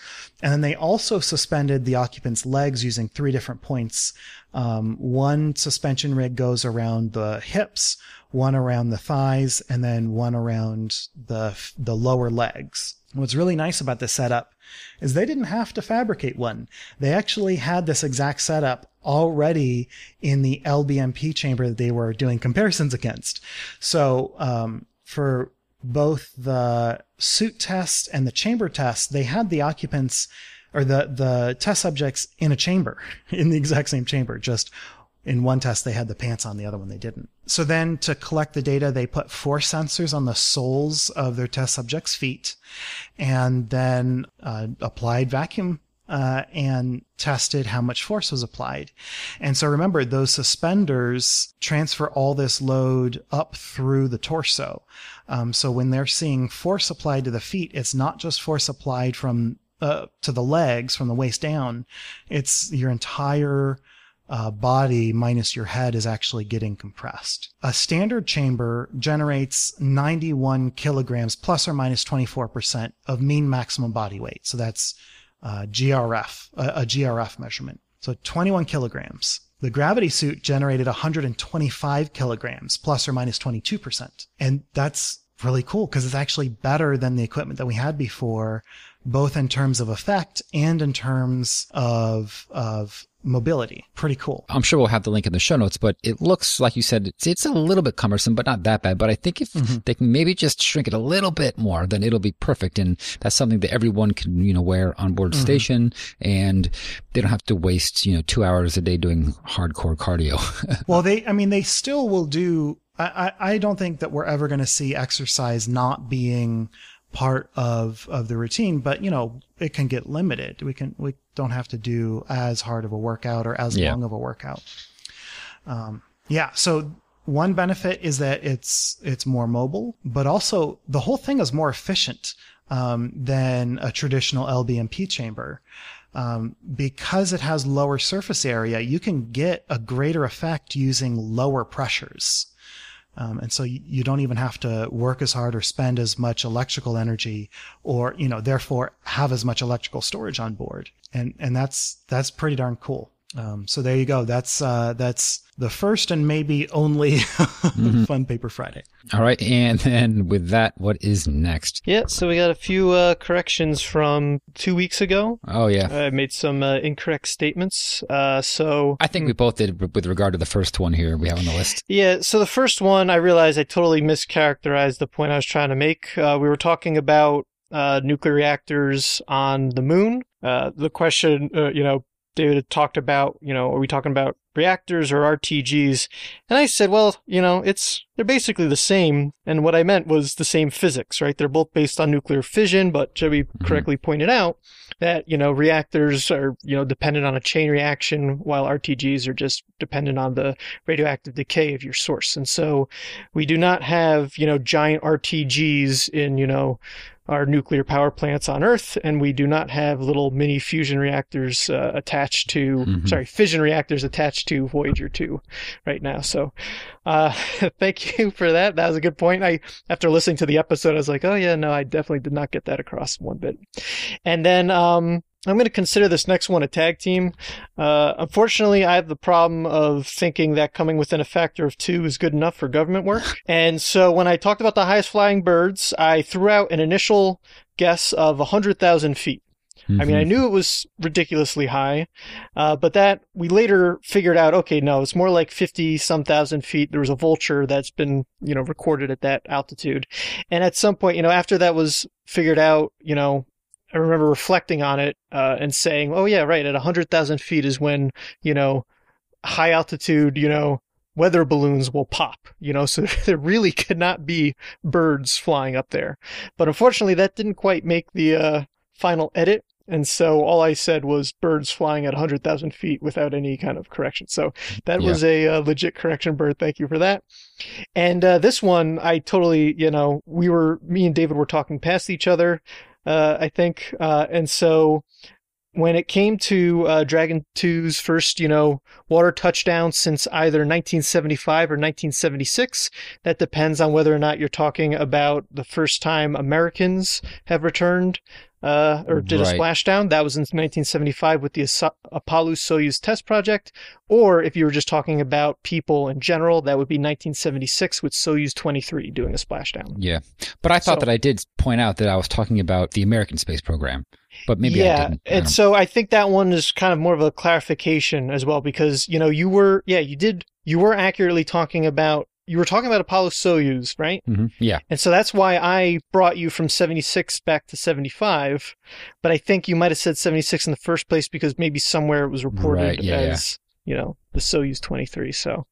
And then they also suspended the occupant's legs using three different points. Um, one suspension rig goes around the hips, one around the thighs, and then one around the, the lower legs. What's really nice about this setup is they didn't have to fabricate one. They actually had this exact setup already in the LBNP chamber that they were doing comparisons against. So, um, for both the suit test and the chamber test, they had the occupants or the, the test subjects in a chamber, in the exact same chamber, just in one test they had the pants on, the other one they didn't. So then to collect the data, they put four sensors on the soles of their test subjects' feet and then uh, applied vacuum uh, and tested how much force was applied. And so remember, those suspenders transfer all this load up through the torso. Um, so when they're seeing force applied to the feet, it's not just force applied from uh, to the legs from the waist down. It's your entire uh, body minus your head is actually getting compressed. A standard chamber generates 91 kilograms plus or minus 24% of mean maximum body weight. So that's uh, GRF, a, a GRF measurement. So 21 kilograms. The gravity suit generated 125 kilograms plus or minus 22%. And that's really cool because it's actually better than the equipment that we had before, both in terms of effect and in terms of, of mobility. Pretty cool. I'm sure we'll have the link in the show notes, but it looks like you said it's, it's a little bit cumbersome, but not that bad. But I think if mm-hmm. they can maybe just shrink it a little bit more, then it'll be perfect. And that's something that everyone can, you know, wear on board mm-hmm. station and they don't have to waste, you know, two hours a day doing hardcore cardio. well, they, I mean, they still will do I, I don't think that we're ever going to see exercise not being part of of the routine but you know it can get limited. We can we don't have to do as hard of a workout or as yeah. long of a workout. Um, yeah so one benefit is that it's it's more mobile but also the whole thing is more efficient um, than a traditional LBNP chamber. Um, because it has lower surface area you can get a greater effect using lower pressures Um, and so you, don't even have to work as hard or spend as much electrical energy or, you know, therefore have as much electrical storage on board. And, and that's, that's pretty darn cool. Um, so there you go. That's, uh, that's the first and maybe only Fun Paper Friday. All right. And then with that, what is next? Yeah, so we got a few uh, corrections from two weeks ago. Oh, yeah. I made some uh, incorrect statements. Uh, so I think we both did with regard to the first one here we have on the list. Yeah, so the first one, I realized I totally mischaracterized the point I was trying to make. Uh, we were talking about uh, nuclear reactors on the moon. Uh, the question, uh, you know, David had talked about, you know, are we talking about reactors or RTGs? And I said, well, you know, it's, they're basically the same. And what I meant was the same physics, right? They're both based on nuclear fission, but Csaba correctly pointed out that, you know, reactors are, you know, dependent on a chain reaction while RTGs are just dependent on the radioactive decay of your source. And so we do not have, you know, giant RTGs in, you know, our nuclear power plants on Earth, and we do not have little mini fusion reactors uh, attached to, Mhm. sorry, fission reactors attached to Voyager 2 right now. So, uh, thank you for that. That was a good point. I, after listening to the episode, I was like, oh yeah, no, I definitely did not get that across one bit. And then, um, I'm going to consider this next one a tag team. Uh, unfortunately, I have the problem of thinking that coming within a factor of two is good enough for government work. And so when I talked about the highest flying birds, I threw out an initial guess of 100,000 feet. I mean, I knew it was ridiculously high, uh, but that we later figured out, okay, no, it's more like 50 some thousand feet. There was a vulture that's been, you know, recorded at that altitude. And at some point, you know, after that was figured out, you know, I remember reflecting on it, uh, and saying, oh yeah, right, at 100,000 feet is when, you know, high altitude, you know, weather balloons will pop, you know, so there really could not be birds flying up there. But unfortunately, that didn't quite make the, uh, final edit. And so all I said was birds flying at 100,000 feet without any kind of correction. So that Yeah. was a uh, legit correction, Bird. Thank you for that. And uh, this one, I totally, you know, we were, me and David were talking past each other, uh, I think. Uh, and so when it came to uh, Dragon 2's first, you know, water touchdown since either 1975 or 1976, that depends on whether or not you're talking about the first time Americans have returned uh, or did a splashdown. That was in 1975 with the Apollo Soyuz test project. Or if you were just talking about people in general, that would be 1976 with Soyuz 23 doing a splashdown. Yeah. But I thought So- that I did point out that I was talking about the American space program. But maybe I yeah, didn't. I and so I think that one is kind of more of a clarification as well because you know you were yeah you did you were accurately talking about you were talking about Apollo Soyuz right? Mhm. Yeah. and so that's why I brought you from 76 back to 75 but I think you might have said 76 in the first place because maybe somewhere it was reported Right, yeah, yeah. as you know the Soyuz 23 so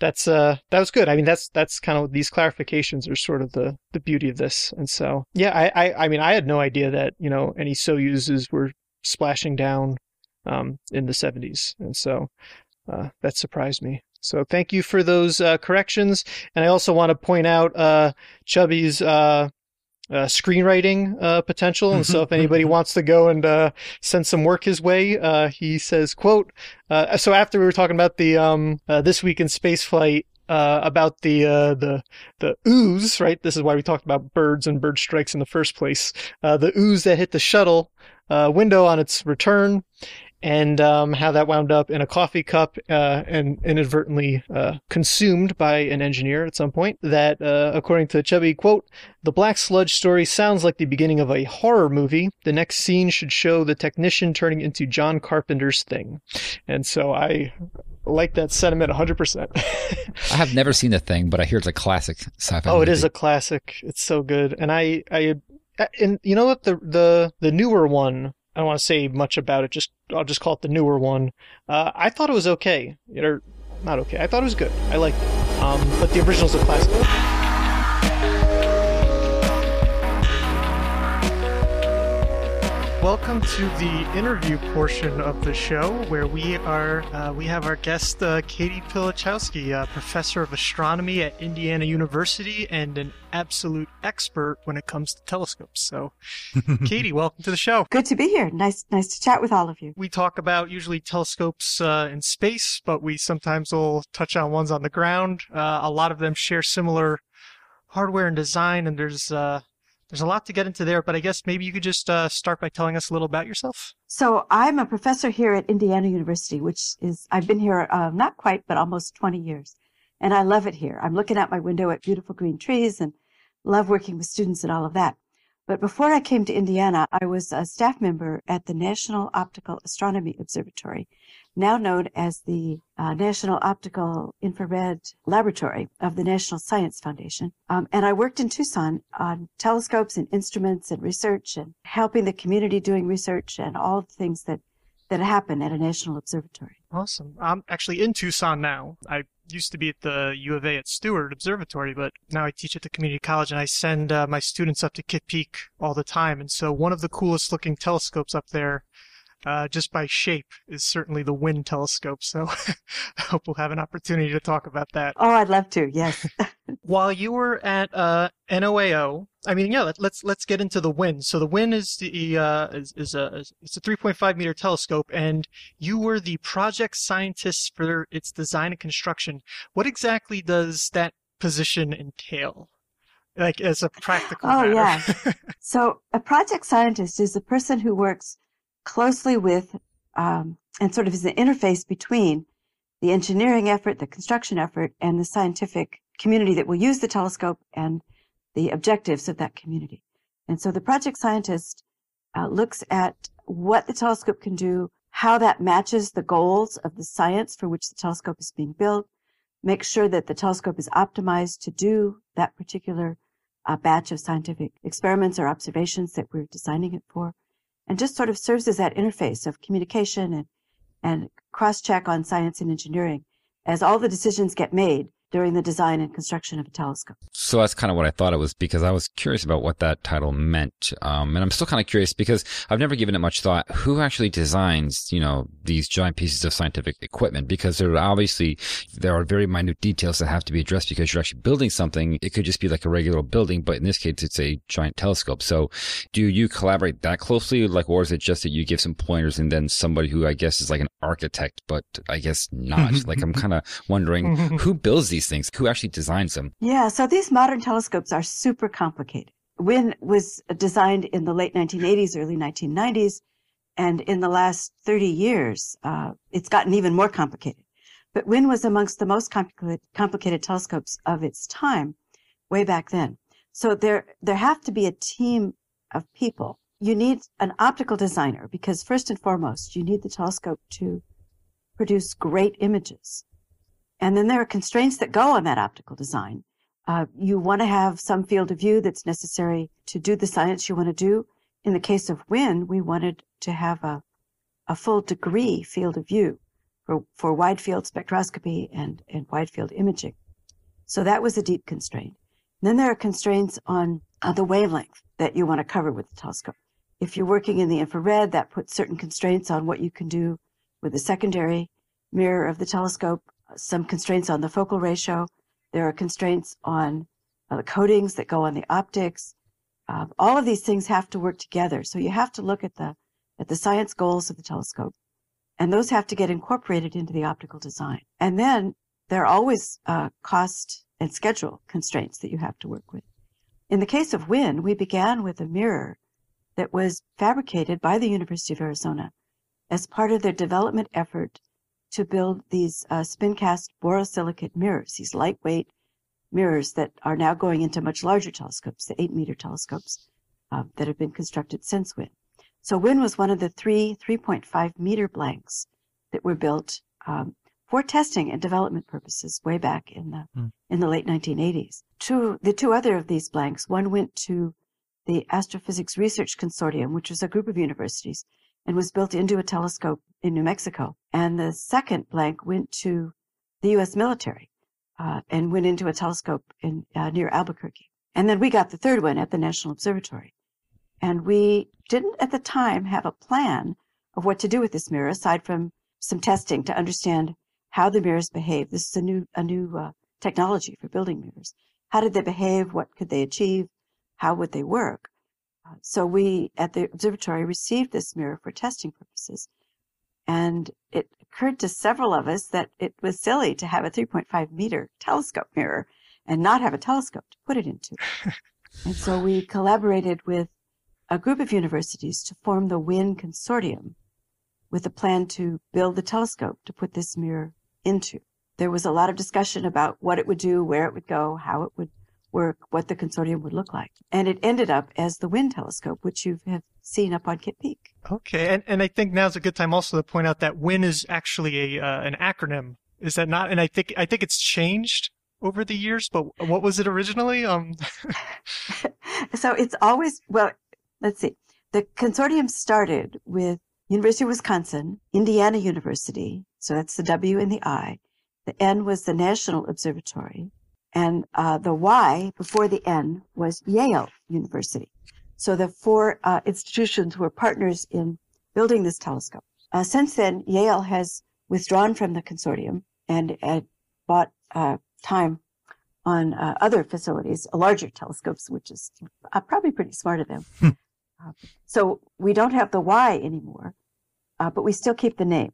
that's uh that was good. I mean that's that's kind of these clarifications are sort of the the beauty of this. And so yeah I I, I mean I had no idea that you know any Soyuzes were splashing down um in the 70s and so uh that surprised me so thank you for those uh, corrections and I also want to point out uh Csaba's uh uh, screenwriting uh, potential, and so if anybody wants to go and uh, send some work his way, uh, he says, "quote." Uh, so after we were talking about the um, uh, this week in spaceflight uh, about the uh, the the ooze, right? This is why we talked about birds and bird strikes in the first place. Uh, the ooze that hit the shuttle uh, window on its return, and um, how that wound up in a coffee cup uh, and inadvertently uh, consumed by an engineer at some point. That, uh, according to Csaba, quote, the black sludge story sounds like the beginning of a horror movie. The next scene should show the technician turning into John Carpenter's thing. And so I like that sentiment 100%. I have never seen the thing, but I hear it's a classic sci-fi. oh, it is a classic. It's so good. And I, I, and you know what? The, the, the newer one, I don't want to say much about it. Just, I'll just call it the newer one. Uh, I thought it was okay. Or not okay. I thought it was good. I liked it. Um, but the original's a classic. Welcome to the interview portion of the show, where we are uh, we have our guest uh, Caty Pilachowski, uh, professor of astronomy at Indiana University and an absolute expert when it comes to telescopes. So, Caty, welcome to the show. Good to be here. Nice, nice to chat with all of you. We talk about usually telescopes uh, in space, but we sometimes will touch on ones on the ground. Uh, a lot of them share similar hardware and design, and there's uh, there's a lot to get into there, but I guess maybe you could just uh, start by telling us a little about yourself. So I'm a professor here at Indiana University, which is I've been here uh, not quite, but almost 20 years, and I love it here. I'm looking out my window at beautiful green trees and love working with students and all of that. But before I came to Indiana, I was a staff member at the National Optical Astronomy Observatory, now known as the uh, National Optical Infrared Laboratory of the National Science Foundation. Um, and I worked in Tucson on telescopes and instruments and research and helping the community doing research and all the things that, that happen at a national observatory. Awesome. I'm actually in Tucson now. I used to be at the U of A at Steward Observatory, but now I teach at the community college and I send uh, my students up to Kitt Peak all the time. And so one of the coolest looking telescopes up there uh, just by shape, is certainly the WIYN telescope. So I hope we'll have an opportunity to talk about that. Oh, I'd love to. Yes. While you were at uh, NOAO, I mean, yeah, let, us let's, let's get into the WIYN. So the WIYN is the uh, is, is a it's a 3.5 meter telescope, and you were the project scientist for its design and construction. What exactly does that position entail? Like as a practical oh, matter. yeah. so a project scientist is a person who works closely with um, and sort of is the interface between the engineering effort, the construction effort, and the scientific community that will use the telescope and the objectives of that community. And so the project scientist uh, looks at what the telescope can do, how that matches the goals of the science for which the telescope is being built, make sure that the telescope is optimized to do that particular uh, batch of scientific experiments or observations that we're designing it for and just sort of serves as that interface of communication and, and cross check on science and engineering. As all the decisions get made during the design and construction of a telescope. So that's kind of what I thought it was because I was curious about what that title meant. Um, and I'm still kind of curious because I've never given it much thought. Who actually designs, you know, these giant pieces of scientific equipment? Because there are obviously, there are very minute details that have to be addressed because you're actually building something. It could just be like a regular building, but in this case, it's a giant telescope. So do you collaborate that closely? Like, or is it just that you give some pointers and then somebody who I guess is like an architect, but I guess not? Mm-hmm. like, I'm mm-hmm. kind of wondering mm-hmm. who builds these these things? Who actually designs them? Yeah, so these modern telescopes are super complicated. WIYN was designed in the late 1980s, early 1990s, and in the last 30 years, uh, it's gotten even more complicated. But WIYN was amongst the most complicated, complicated telescopes of its time, way back then. So there, there have to be a team of people. You need an optical designer because first and foremost, you need the telescope to produce great images. And then there are constraints that go on that optical design. Uh, you want to have some field of view that's necessary to do the science you want to do. In the case of WIYN, we wanted to have a, a full degree field of view for, for wide field spectroscopy and, and wide field imaging. So that was a deep constraint. And then there are constraints on uh, the wavelength that you want to cover with the telescope. If you're working in the infrared, that puts certain constraints on what you can do with the secondary mirror of the telescope some constraints on the focal ratio. There are constraints on uh, the coatings that go on the optics. Uh, all of these things have to work together. So you have to look at the at the science goals of the telescope, and those have to get incorporated into the optical design. And then there are always uh, cost and schedule constraints that you have to work with. In the case of WIYN, we began with a mirror that was fabricated by the University of Arizona as part of their development effort to build these uh, spin cast borosilicate mirrors, these lightweight mirrors that are now going into much larger telescopes, the 8 meter telescopes uh, that have been constructed since WIYN. So WIYN was one of the three 3.5 meter blanks that were built um, for testing and development purposes way back in the mm. in the late 1980s. Two, the two other of these blanks, one went to the Astrophysics Research Consortium, which was a group of universities and was built into a telescope in New Mexico. And the second blank went to the U.S. military uh, and went into a telescope in uh, near Albuquerque. And then we got the third one at the National Observatory. And we didn't at the time have a plan of what to do with this mirror aside from some testing to understand how the mirrors behave. This is a new, a new uh, technology for building mirrors. How did they behave? What could they achieve? How would they work? Uh, so we at the observatory received this mirror for testing purposes. And it occurred to several of us that it was silly to have a 3.5 meter telescope mirror and not have a telescope to put it into. and so we collaborated with a group of universities to form the WIYN Consortium with a plan to build the telescope to put this mirror into. There was a lot of discussion about what it would do, where it would go, how it would work, what the consortium would look like. And it ended up as the WIYN telescope, which you have seen up on Kitt Peak. Okay, and, and I think now's a good time also to point out that WIYN is actually a uh, an acronym. Is that not? And I think I think it's changed over the years, but what was it originally? Um. so it's always well. Let's see. The consortium started with University of Wisconsin, Indiana University. So that's the W and the I. The N was the National Observatory, and uh, the Y before the N was Yale University. So the four uh, institutions were partners in building this telescope. Uh, since then, Yale has withdrawn from the consortium and bought uh, time on uh, other facilities, larger telescopes, which is uh, probably pretty smart of them. Hmm. so we don't have the Y anymore, but we still keep the name.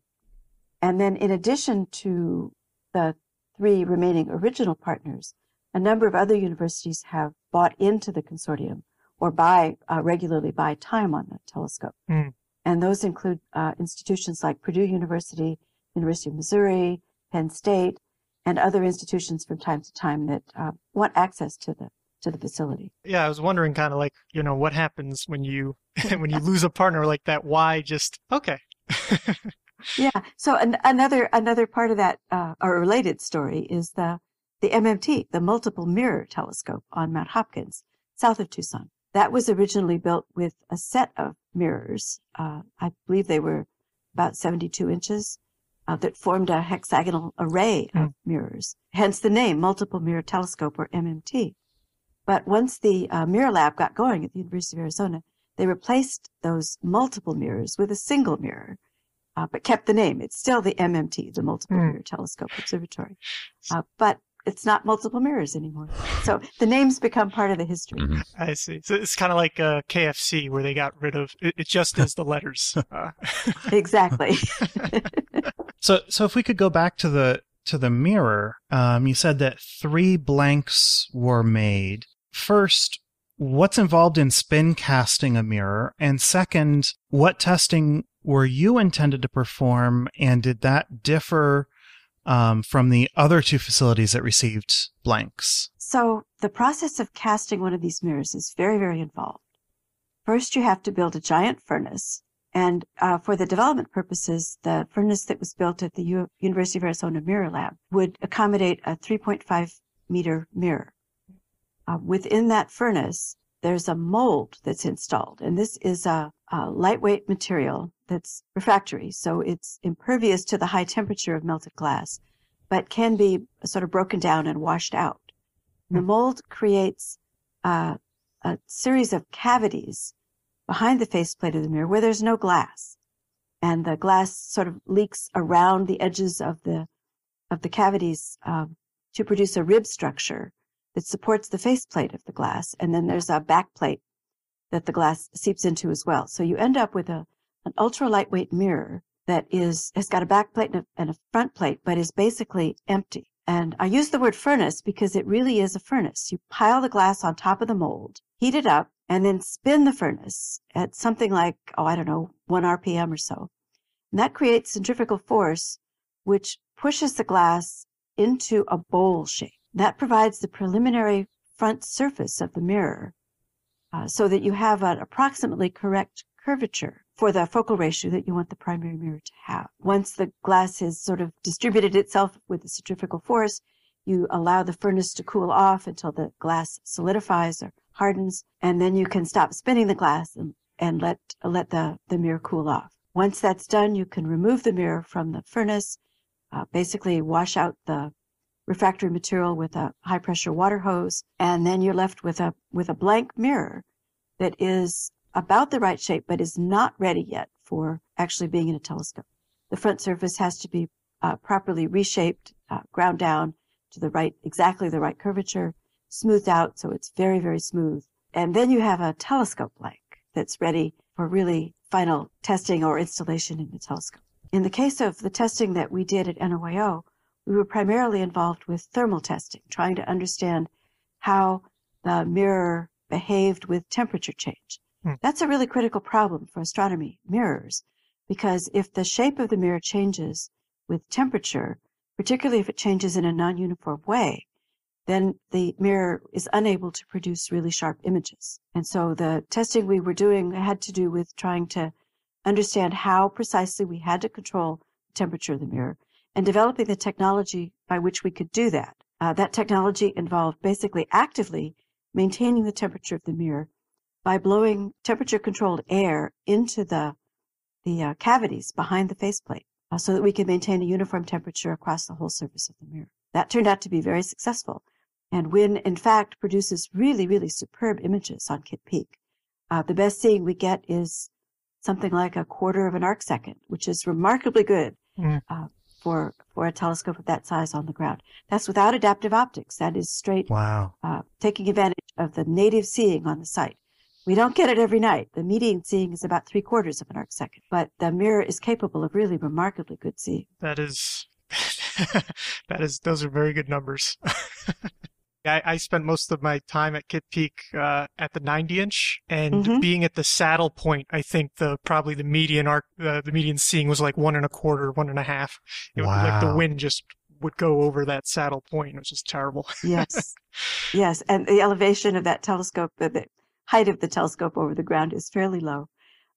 And then in addition to the three remaining original partners, a number of other universities have bought into the consortium or buy uh, regularly buy time on the telescope. Mm. And those include uh, institutions like Purdue University, University of Missouri, Penn State, and other institutions from time to time that uh, want access to the to the facility. Yeah, I was wondering kind of like, you know, what happens when you when you lose a partner like that? Why just okay? yeah. So an, another another part of that uh, or related story is the the MMT, the Multiple Mirror Telescope on Mount Hopkins, south of Tucson. That was originally built with a set of mirrors. Uh, I believe they were about 72 inches uh, that formed a hexagonal array of mm. mirrors. Hence the name Multiple Mirror Telescope or MMT. But once the uh, mirror lab got going at the University of Arizona, they replaced those multiple mirrors with a single mirror uh, but kept the name. It's still the MMT, the Multiple mm. Mirror Telescope Observatory. Uh, but it's not multiple mirrors anymore. So the names become part of the history. Mm-hmm. I see. So it's kind of like uh, KFC where they got rid of it, it just is the letters. Uh. exactly. so so if we could go back to the to the mirror, um, you said that three blanks were made. First, what's involved in spin casting a mirror? And second, what testing were you intended to perform, and did that differ um, from the other two facilities that received blanks? So, the process of casting one of these mirrors is very, very involved. First, you have to build a giant furnace. And uh, for the development purposes, the furnace that was built at the U- University of Arizona Mirror Lab would accommodate a 3.5 meter mirror. Uh, within that furnace, there's a mold that's installed, and this is a, a, lightweight material that's refractory, so it's impervious to the high temperature of melted glass, but can be sort of broken down and washed out. The hmm. mold creates uh, a series of cavities behind the faceplate of the mirror where there's no glass, and the glass sort of leaks around the edges of the of the cavities um, to produce a rib structure that supports the faceplate of the glass, and then there's a back plate that the glass seeps into as well. So you end up with a an ultra lightweight mirror that is has got a back plate and and a front plate, but is basically empty. And I use the word furnace because it really is a furnace. You pile the glass on top of the mold, heat it up, and then spin the furnace at something like, oh, I don't know, 1 RPM or so. And that creates centrifugal force, which pushes the glass into a bowl shape. That provides the preliminary front surface of the mirror uh, so that you have an approximately correct curvature for the focal ratio that you want the primary mirror to have. Once the glass has sort of distributed itself with the centrifugal force, you allow the furnace to cool off until the glass solidifies or hardens, and then you can stop spinning the glass and, and let, let the, the mirror cool off. Once that's done, you can remove the mirror from the furnace, uh, basically wash out the refractory material with a high pressure water hose, and then you're left with a with a blank mirror that is about the right shape, but is not ready yet for actually being in a telescope. The front surface has to be uh, properly reshaped, uh, ground down to the right, exactly the right curvature, smoothed out so it's very, very smooth. And then you have a telescope blank that's ready for really final testing or installation in the telescope. In the case of the testing that we did at NOAO, we were primarily involved with thermal testing, trying to understand how the mirror behaved with temperature change. Hmm. That's a really critical problem for astronomy mirrors, because if the shape of the mirror changes with temperature, particularly if it changes in a non uniform way, then the mirror is unable to produce really sharp images. And so the testing we were doing had to do with trying to understand how precisely we had to control the temperature of the mirror and developing the technology by which we could do that. Uh, that technology involved basically actively maintaining the temperature of the mirror by blowing temperature controlled air into the, the uh, cavities behind the faceplate uh, so that we could maintain a uniform temperature across the whole surface of the mirror. That turned out to be very successful. And WIYN, in fact, produces really, really superb images on Kitt Peak. Uh, the best seeing we get is something like a quarter of an arc second, which is remarkably good Mm. uh, for for a telescope of that size on the ground. That's without adaptive optics. That is straight Wow. uh, taking advantage of the native seeing on the site. We don't get it every night. The median seeing is about three quarters of an arc second, but the mirror is capable of really remarkably good seeing. That is, that is, those are very good numbers. I, I spent most of my time at Kitt Peak uh, at the 90 inch, and Mhm. being at the saddle point, I think the probably the median arc, uh, the median seeing was like one and a quarter, one and a half. It would, like the wind just would go over that saddle point. It was just terrible. Yes, yes, and the elevation of that telescope, the, the height of the telescope over the ground is fairly low.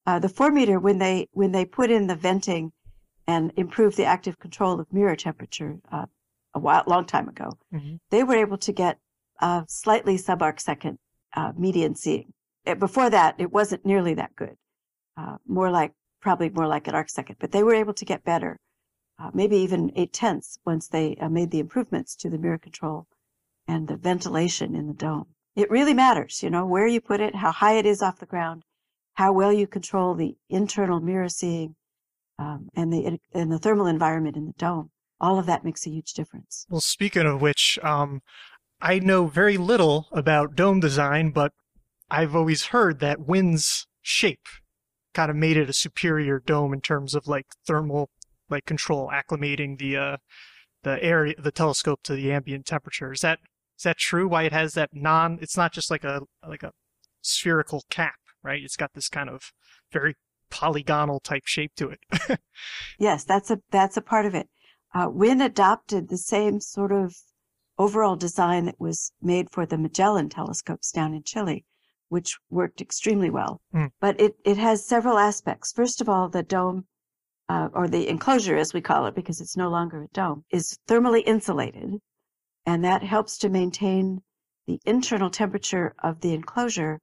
Uh, the four meter, when they when they put in the venting and improve the active control of mirror temperature uh, a while, long time ago, Mhm. they were able to get a slightly subarc second uh, median seeing. Before that, it wasn't nearly that good. Uh, more like probably more like an arc second, but they were able to get better, uh, maybe even eight tenths once they uh, made the improvements to the mirror control and the ventilation in the dome. It really matters, you know, where you put it, how high it is off the ground, how well you control the internal mirror seeing, um, and the and the thermal environment in the dome. All of that makes a huge difference. Well, speaking of which, um, I know very little about dome design, but I've always heard that WIYN's shape kind of made it a superior dome in terms of like thermal like control, acclimating the uh, the area the telescope to the ambient temperature. Is that is that true? Why it has that non? It's not just like a like a spherical cap, right? It's got this kind of very polygonal type shape to it. Yes, that's a that's a part of it. Uh, WIYN adopted the same sort of overall design that was made for the Magellan telescopes down in Chile, which worked extremely well. Hmm. But it, it has several aspects. First of all, the dome, uh, or the enclosure as we call it, because it's no longer a dome, is thermally insulated, and that helps to maintain the internal temperature of the enclosure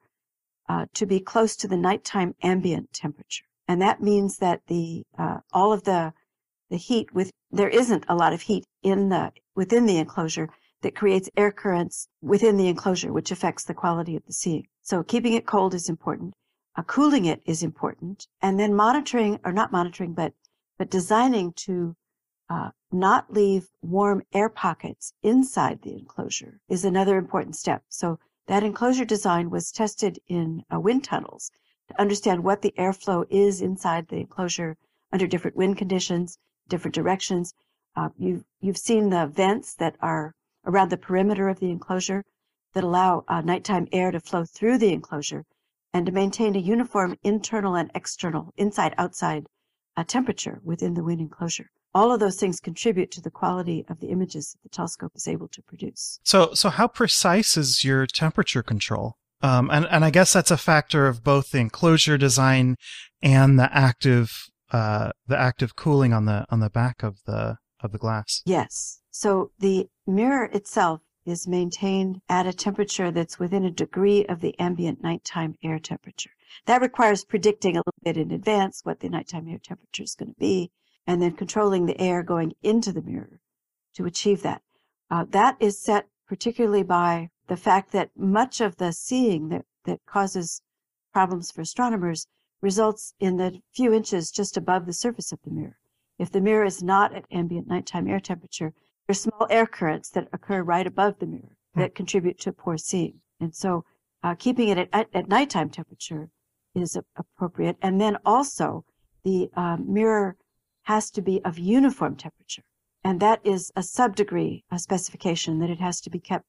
uh, to be close to the nighttime ambient temperature. And that means that the uh, all of the the heat with there isn't a lot of heat in the within the enclosure that creates air currents within the enclosure, which affects the quality of the seeing. So keeping it cold is important. Uh, cooling it is important, and then monitoring or not monitoring, but but designing to uh, not leave warm air pockets inside the enclosure is another important step. So that enclosure design was tested in uh, wind tunnels to understand what the airflow is inside the enclosure under different wind conditions, different directions. Uh, you've, you've seen the vents that are around the perimeter of the enclosure that allow uh, nighttime air to flow through the enclosure and to maintain a uniform internal and external, inside outside uh, temperature within the WIYN enclosure. All of those things contribute to the quality of the images that the telescope is able to produce. So, so how precise is your temperature control? Um, and, and I guess that's a factor of both the enclosure design and the active, uh, the active cooling on the, on the back of the, of the glass. Yes. So the mirror itself is maintained at a temperature that's within a degree of the ambient nighttime air temperature. That requires predicting a little bit in advance what the nighttime air temperature is going to be, and then controlling the air going into the mirror to achieve that. Uh, that is set particularly by the fact that much of the seeing that, that causes problems for astronomers results in the few inches just above the surface of the mirror. If the mirror is not at ambient nighttime air temperature, there are small air currents that occur right above the mirror that contribute to poor seeing. And so uh, keeping it at, at, nighttime temperature is appropriate. And then also the um, mirror has to be of uniform temperature. And that is a subdegree a specification that it has to be kept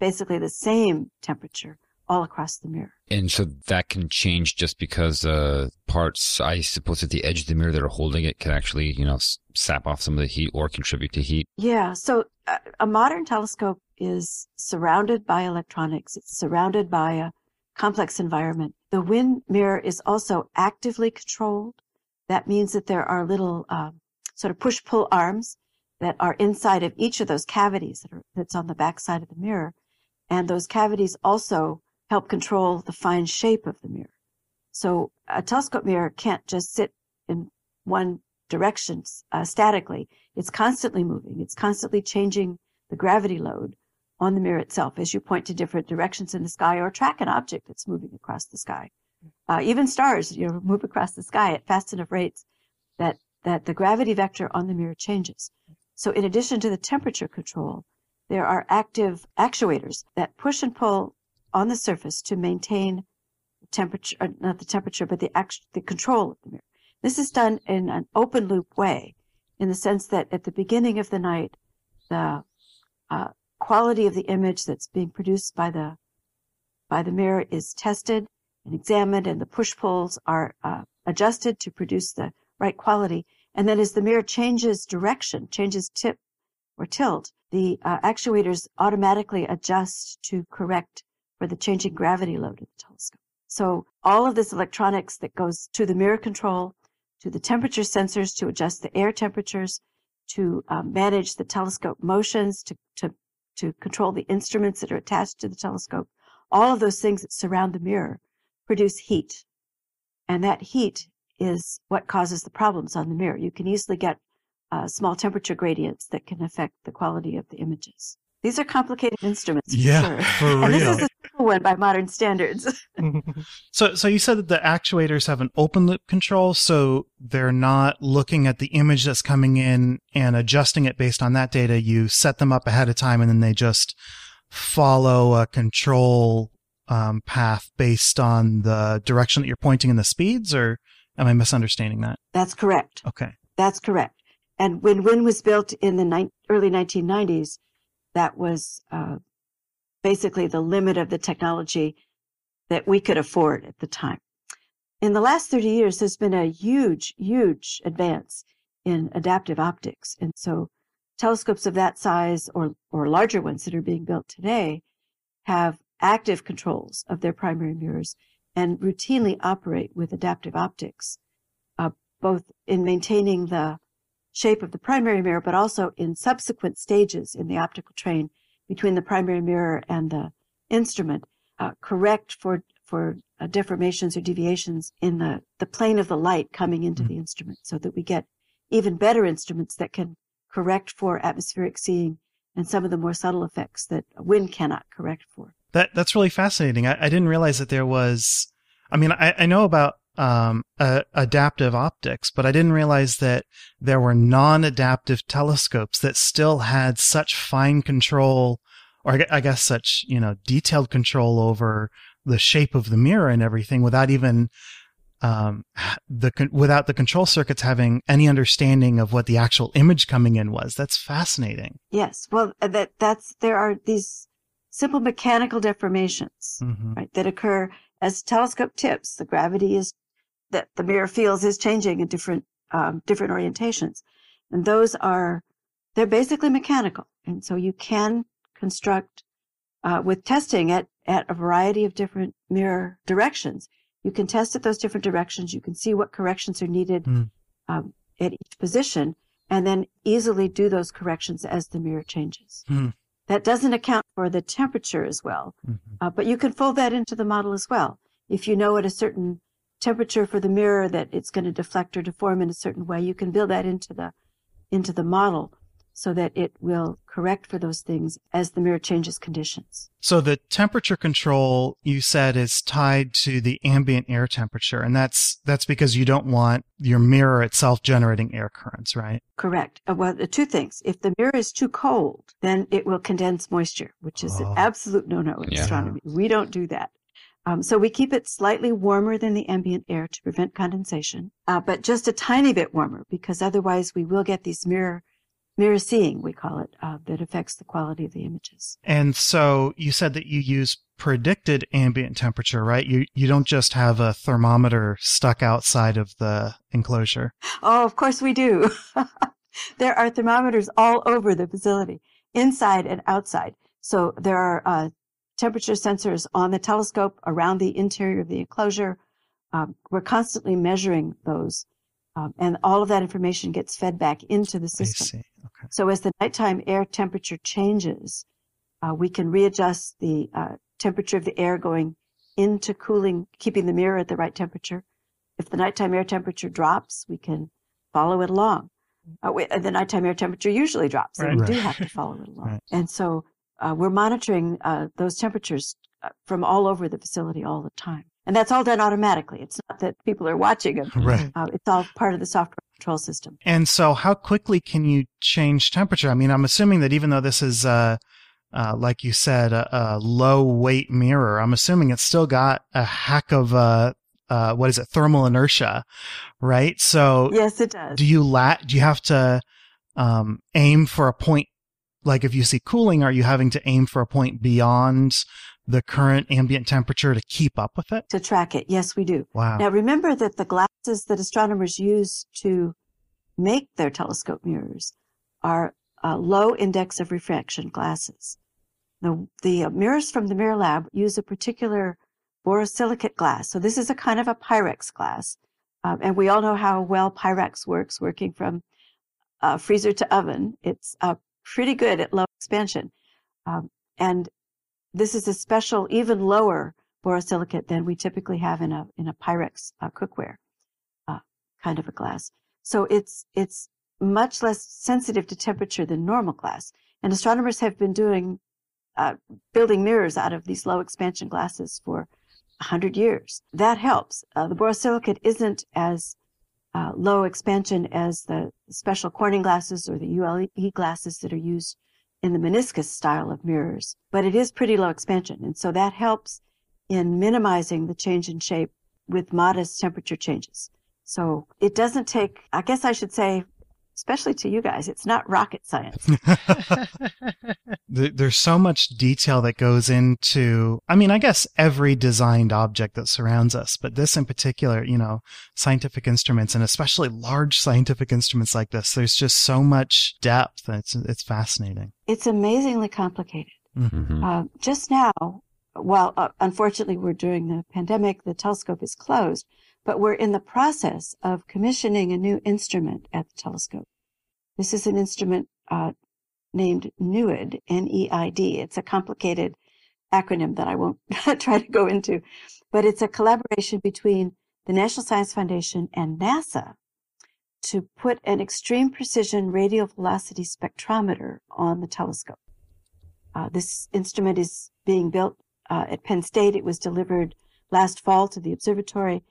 basically the same temperature all across the mirror. And so that can change just because uh, parts, I suppose, at the edge of the mirror that are holding it can actually, you know, sap off some of the heat or contribute to heat. Yeah. So uh, a modern telescope is surrounded by electronics. It's surrounded by a complex environment. The WIYN mirror is also actively controlled. That means that there are little uh, sort of push-pull arms that are inside of each of those cavities that are, that's on the back side of the mirror. And those cavities also help control the fine shape of the mirror. So a telescope mirror can't just sit in one direction uh, statically. It's constantly moving. It's constantly changing the gravity load on the mirror itself as you point to different directions in the sky or track an object that's moving across the sky. Uh, even stars, you know, move across the sky at fast enough rates that, that the gravity vector on the mirror changes. So in addition to the temperature control, there are active actuators that push and pull on the surface to maintain temperature, uh, not the temperature, but the, the control of the mirror. This is done in an open loop way, in the sense that at the beginning of the night, the uh, quality of the image that's being produced by the by the mirror is tested and examined, and the push pulls are uh, adjusted to produce the right quality. And then as the mirror changes direction, changes tip or tilt, the uh, actuators automatically adjust to correct for the changing gravity load of the telescope. So all of this electronics that goes to the mirror control, to the temperature sensors to adjust the air temperatures, to uh, manage the telescope motions, to, to, to control the instruments that are attached to the telescope, all of those things that surround the mirror produce heat. And that heat is what causes the problems on the mirror. You can easily get uh, small temperature gradients that can affect the quality of the images. These are complicated instruments. For yeah, sure. for real. And this is one by modern standards. so, so you said that the actuators have an open loop control, so they're not looking at the image that's coming in and adjusting it based on that data. You set them up ahead of time, and then they just follow a control um, path based on the direction that you're pointing in the speeds, or am I misunderstanding that? That's correct. Okay. That's correct. And when WIYN was built in the ni- early 1990s, that was uh, basically the limit of the technology that we could afford at the time. In the last 30 years, there's been a huge, huge advance in adaptive optics. And so telescopes of that size or, or larger ones that are being built today have active controls of their primary mirrors and routinely operate with adaptive optics, uh, both in maintaining the shape of the primary mirror, but also in subsequent stages in the optical train between the primary mirror and the instrument, uh, correct for for uh, deformations or deviations in the, the plane of the light coming into mm-hmm. the instrument so that we get even better instruments that can correct for atmospheric seeing and some of the more subtle effects that WIYN cannot correct for. That that's really fascinating. I, I didn't realize that there was. I mean, I, I know about um, uh, adaptive optics, but I didn't realize that there were non-adaptive telescopes that still had such fine control, or I guess such you know detailed control over the shape of the mirror and everything, without even um, the without the control circuits having any understanding of what the actual image coming in was. That's fascinating. Yes, well, uh, that that's there are these simple mechanical deformations, mm-hmm. right, that occur as telescope tips. The gravity is that the mirror feels is changing in different um, different orientations, and those are they're basically mechanical, and so you can construct uh, with testing at at a variety of different mirror directions. You can test at those different directions. You can see what corrections are needed mm. um, at each position, and then easily do those corrections as the mirror changes. Mm. That doesn't account for the temperature as well, mm-hmm. uh, but you can fold that into the model as well. If you know at a certain temperature for the mirror that it's going to deflect or deform in a certain way. You can build that into the into the model. so that it will correct for those things as the mirror changes conditions. So the temperature control you said is tied to the ambient air temperature, and that's that's because you don't want your mirror itself generating air currents, right? Correct. Uh, well, the two things. If the mirror is too cold, then it will condense moisture, which is Oh. an absolute no-no in Yeah. astronomy. We don't do that. Um, so we keep it slightly warmer than the ambient air to prevent condensation, uh, but just a tiny bit warmer because otherwise we will get these mirror mirror seeing, we call it, uh, that affects the quality of the images. And so you said that you use predicted ambient temperature, right? You you don't just have a thermometer stuck outside of the enclosure. Oh, of course we do. there are thermometers all over the facility, inside and outside. So there are uh, temperature sensors on the telescope around the interior of the enclosure. Um, we're constantly measuring those, um, and all of that information gets fed back into the I system. see. Okay. So as the nighttime air temperature changes, uh, we can readjust the uh, temperature of the air going into cooling, keeping the mirror at the right temperature. If the nighttime air temperature drops, we can follow it along. Uh, we, the nighttime air temperature usually drops, so we Right. do have to follow it along. Right. And so uh, we're monitoring uh, those temperatures uh, from all over the facility all the time. And that's all done automatically. It's not that people are watching it. Right. Uh, it's all part of the software control system. And so, how quickly can you change temperature? I mean, I'm assuming that even though this is, uh, uh, like you said, a, a low weight mirror, I'm assuming it's still got a heck of uh, uh, what is it, thermal inertia, right? So, Yes, it does. do you la- Do you have to um, aim for a point? Like, if you see cooling, are you having to aim for a point beyond the current ambient temperature to keep up with it? to track it. Yes, we do. Wow. Now, remember that the glasses that astronomers use to make their telescope mirrors are uh, low index of refraction glasses. The, the uh, mirrors from the Mirror Lab use a particular borosilicate glass. So this is a kind of a Pyrex glass. Um, and we all know how well Pyrex works, working from uh, freezer to oven. It's uh, pretty good at low expansion. Um, and this is a special, even lower borosilicate than we typically have in a in a Pyrex uh, cookware uh, kind of a glass. So it's it's much less sensitive to temperature than normal glass. And astronomers have been doing uh, building mirrors out of these low expansion glasses for a hundred years. That helps. Uh, the borosilicate isn't as uh, low expansion as the special Corning glasses or the ULE glasses that are used in the meniscus style of mirrors, but it is pretty low expansion. And so that helps in minimizing the change in shape with modest temperature changes. So it doesn't take, I guess I should say, especially to you guys, it's not rocket science. There's so much detail that goes into, I mean, I guess every designed object that surrounds us, but this in particular, you know, scientific instruments and especially large scientific instruments like this, there's just so much depth. It's, it's fascinating. It's amazingly complicated. Mhm. Uh, just now, well, uh, unfortunately, we're during the pandemic, the telescope is closed, but we're in the process of commissioning a new instrument at the telescope. This is an instrument uh, named NEID, N-E-I-D. It's a complicated acronym that I won't try to go into, but it's a collaboration between the National Science Foundation and NASA to put an extreme precision radial velocity spectrometer on the telescope. Uh, this instrument is being built uh, at Penn State. It was delivered last fall to the observatory,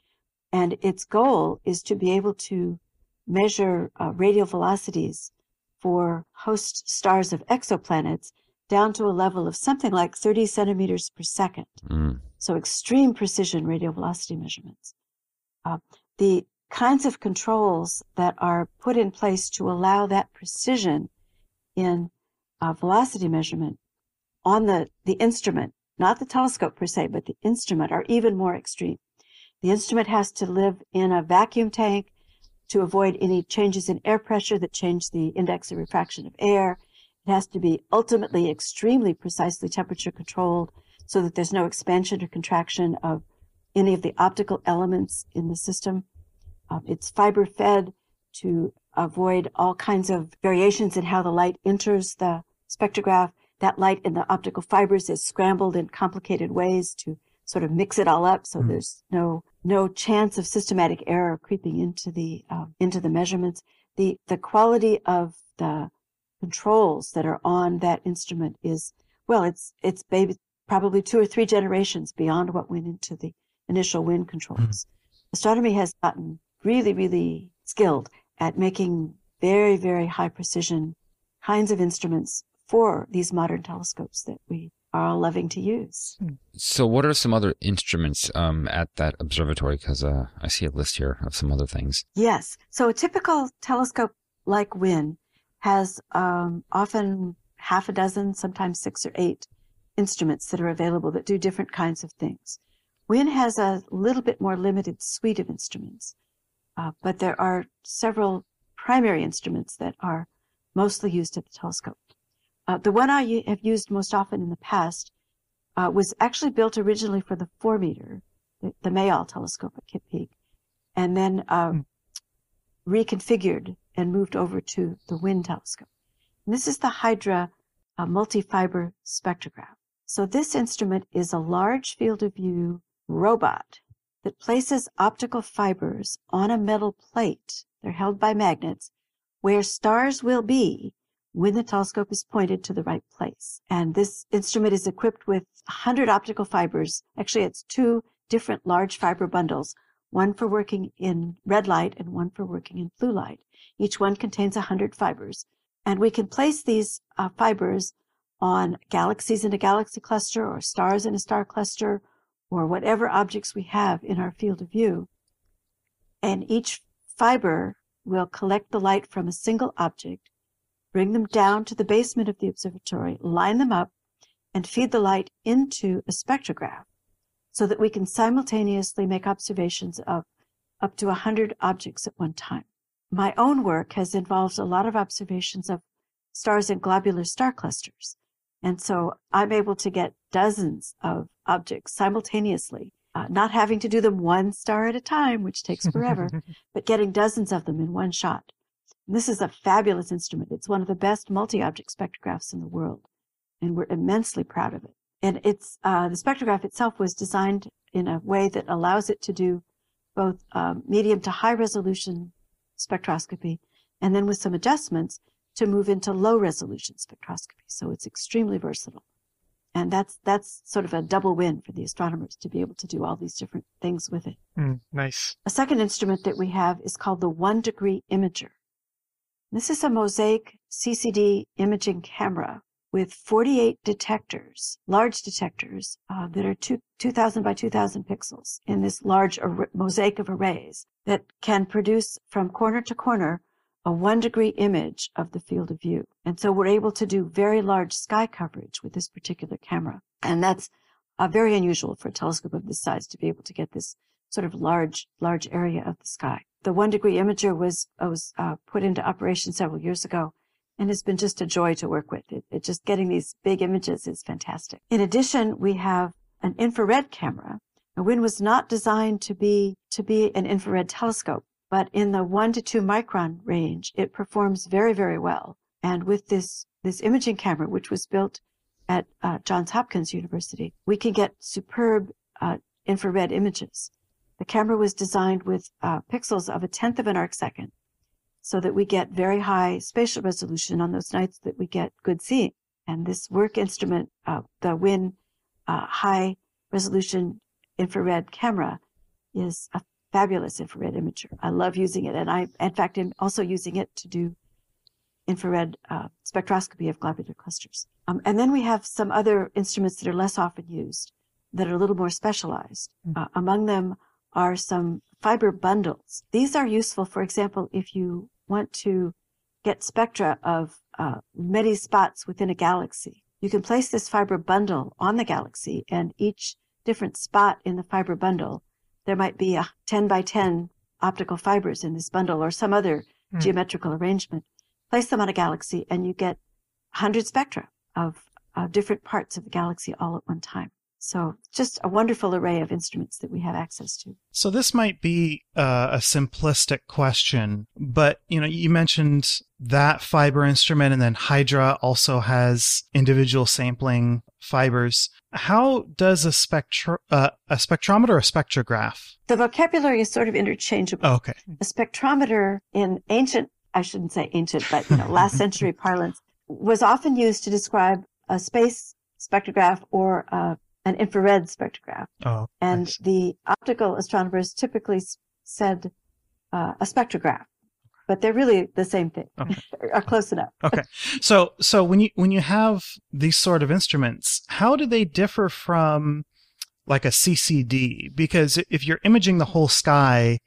and its goal is to be able to measure uh, radial velocities for host stars of exoplanets down to a level of something like 30 centimeters per second. Mm. So extreme precision radial velocity measurements. Uh, the kinds of controls that are put in place to allow that precision in uh, velocity measurement on the, the instrument, not the telescope per se, but the instrument are even more extreme. The instrument has to live in a vacuum tank to avoid any changes in air pressure that change the index of refraction of air. It has to be ultimately extremely precisely temperature controlled so that there's no expansion or contraction of any of the optical elements in the system. Uh, it's fiber fed to avoid all kinds of variations in how the light enters the spectrograph. That light in the optical fibers is scrambled in complicated ways to sort of mix it all up so Mm. there's no no chance of systematic error creeping into the uh, into the measurements. The the quality of the controls that are on that instrument is, well, it's, it's maybe probably two or three generations beyond what went into the initial WIYN controls. Astronomy has gotten really, really skilled at making very, very high precision kinds of instruments for these modern telescopes that we are all loving to use. So, what are some other instruments um, at that observatory? Because uh, I see a list here of some other things. Yes. So a typical telescope like WIYN has um, often half a dozen, sometimes six or eight instruments that are available that do different kinds of things. WIYN has a little bit more limited suite of instruments, uh, but there are several primary instruments that are mostly used at the telescope. Uh, the one I have used most often in the past uh, was actually built originally for the four meter, the, the Mayall telescope at Kitt Peak, and then uh, reconfigured and moved over to the WIYN telescope. And this is the Hydra uh, multi-fiber spectrograph. So this instrument is a large field of view robot that places optical fibers on a metal plate. They're held by magnets where stars will be when the telescope is pointed to the right place. And this instrument is equipped with 100 optical fibers. Actually, it's two different large fiber bundles, one for working in red light and one for working in blue light. Each one contains 100 fibers. And we can place these uh, fibers on galaxies in a galaxy cluster or stars in a star cluster or whatever objects we have in our field of view. And each fiber will collect the light from a single object, bring them down to the basement of the observatory, line them up, and feed the light into a spectrograph so that we can simultaneously make observations of up to 100 objects at one time. My own work has involved a lot of observations of stars in globular star clusters. And so I'm able to get dozens of objects simultaneously, uh, not having to do them one star at a time, which takes forever, but getting dozens of them in one shot. This is a fabulous instrument. It's one of the best multi-object spectrographs in the world, and we're immensely proud of it. And it's uh, the spectrograph itself was designed in a way that allows it to do both um, medium to high resolution spectroscopy, and then with some adjustments to move into low resolution spectroscopy. So it's extremely versatile. And that's that's sort of a double win for the astronomers to be able to do all these different things with it. Mm, nice. A second instrument that we have is called the one degree imager. This is a mosaic CCD imaging camera with 48 detectors, large detectors uh, that are two, 2000 by 2000 pixels in this large ar- mosaic of arrays that can produce from corner to corner a one degree image of the field of view. And so we're able to do very large sky coverage with this particular camera. And that's uh, very unusual for a telescope of this size to be able to get this sort of large, large area of the sky. The one degree imager was, was uh, put into operation several years ago and has been just a joy to work with. It, it just getting these big images is fantastic. In addition, we have an infrared camera. Now, WIYN was not designed to be, to be an infrared telescope but in the one to two micron range, it performs very, very well. And with this, this imaging camera, which was built at uh, Johns Hopkins University, we can get superb uh, infrared images. The camera was designed with uh, pixels of a tenth of an arc second so that we get very high spatial resolution on those nights that we get good seeing. And this work instrument, uh, the WIYN uh, high resolution infrared camera, is a fabulous infrared imager. I love using it, and I, in fact, am also using it to do infrared uh, spectroscopy of globular clusters. Um, and then we have some other instruments that are less often used, that are a little more specialized. Uh, among them are some fiber bundles. These are useful, for example, if you want to get spectra of uh, many spots within a galaxy. You can place this fiber bundle on the galaxy, and each different spot in the fiber bundle there might be a 10 by 10 optical fibers in this bundle or some other Hmm. geometrical arrangement. Place them on a galaxy and you get 100 spectra of, of different parts of the galaxy all at one time. So just a wonderful array of instruments that we have access to. So this might be uh, a simplistic question, but you know, you mentioned that fiber instrument, and then Hydra also has individual sampling fibers. How does a spectro uh, a spectrometer or a spectrograph? The vocabulary is sort of interchangeable. Oh, okay. A spectrometer in ancient, I shouldn't say ancient, but you know, last century parlance was often used to describe a space spectrograph or uh, an infrared spectrograph. Oh, And nice. the optical astronomers typically said uh, a spectrograph, but they're really the same thing, Okay. are close enough. Okay, so so when you when you have these sort of instruments, how do they differ from like a CCD? Because if you're imaging the whole sky,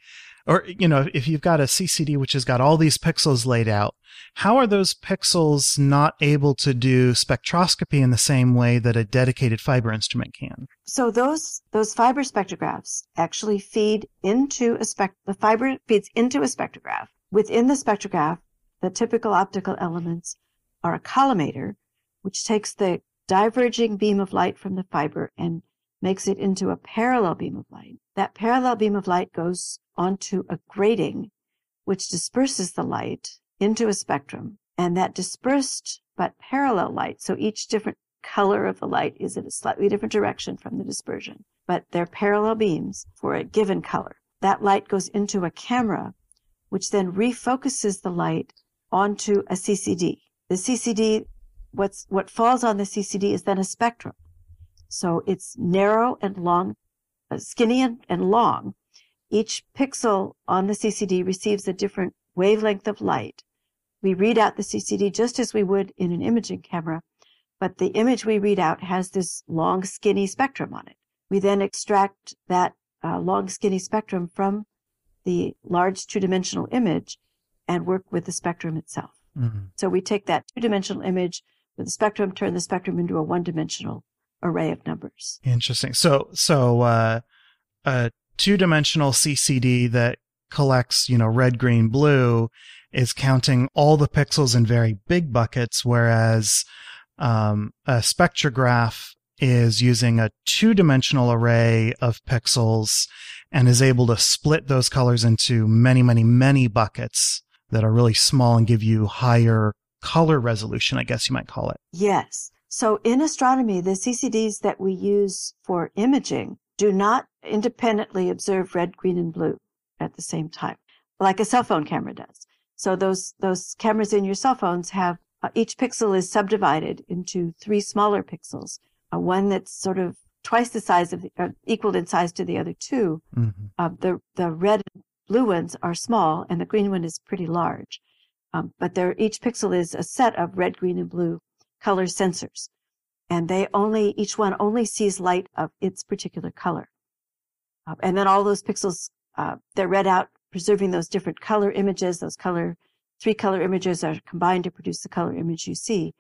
or you know, if you've got a CCD which has got all these pixels laid out, how are those pixels not able to do spectroscopy in the same way that a dedicated fiber instrument can? So those those fiber spectrographs actually feed into a spec. The fiber feeds into a spectrograph. Within the spectrograph, the typical optical elements are a collimator, which takes the diverging beam of light from the fiber and makes it into a parallel beam of light. That parallel beam of light goes onto a grating, which disperses the light into a spectrum. And that dispersed but parallel light, so each different color of the light is in a slightly different direction from the dispersion, but they're parallel beams for a given color. That light goes into a camera, which then refocuses the light onto a CCD. The CCD, what's, what falls on the CCD is then a spectrum. So it's narrow and long, uh, skinny and, and long. Each pixel on the CCD receives a different wavelength of light. We read out the CCD just as we would in an imaging camera, but the image we read out has this long, skinny spectrum on it. We then extract that uh, long, skinny spectrum from the large two dimensional image and work with the spectrum itself. Mhm. So we take that two dimensional image with the spectrum, turn the spectrum into a one dimensional array of numbers. Interesting. So so uh, a two dimensional CCD that collects you know red, green, blue is counting all the pixels in very big buckets, whereas um, a spectrograph is using a two dimensional array of pixels and is able to split those colors into many, many, many buckets that are really small and give you higher color resolution, I guess you might call it. Yes. So in astronomy, the CCDs that we use for imaging do not independently observe red, green, and blue at the same time, like a cell phone camera does. So those, those cameras in your cell phones have uh, each pixel is subdivided into three smaller pixels, uh, one that's sort of twice the size of the, uh, equal in size to the other two. Mhm. Uh, the, the red and blue ones are small and the green one is pretty large. Um, but they're, each pixel is a set of red, green, and blue color sensors. And they only, each one only sees light of its particular color. Uh, and then all those pixels, uh, they're read out, preserving those different color images. Those color, three color images are combined to produce the color image you see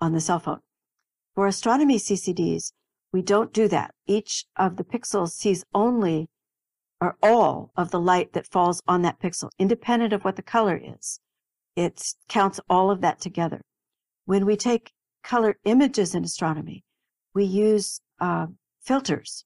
on the cell phone. For astronomy CCDs, we don't do that. Each of the pixels sees only or all of the light that falls on that pixel, independent of what the color is. It counts all of that together. When we take color images in astronomy, we use uh, filters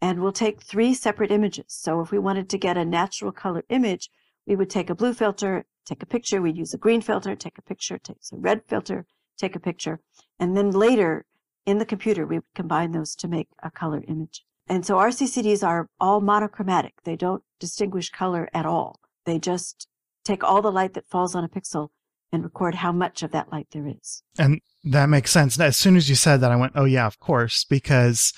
and we'll take three separate images. So if we wanted to get a natural color image, we would take a blue filter, take a picture, we'd use a green filter, take a picture, take a red filter, take a picture, and then later in the computer, we would combine those to make a color image. And so our CCDs are all monochromatic. They don't distinguish color at all. They just take all the light that falls on a pixel and record how much of that light there is. And that makes sense. As soon as you said that, I went, "Oh yeah, of course," because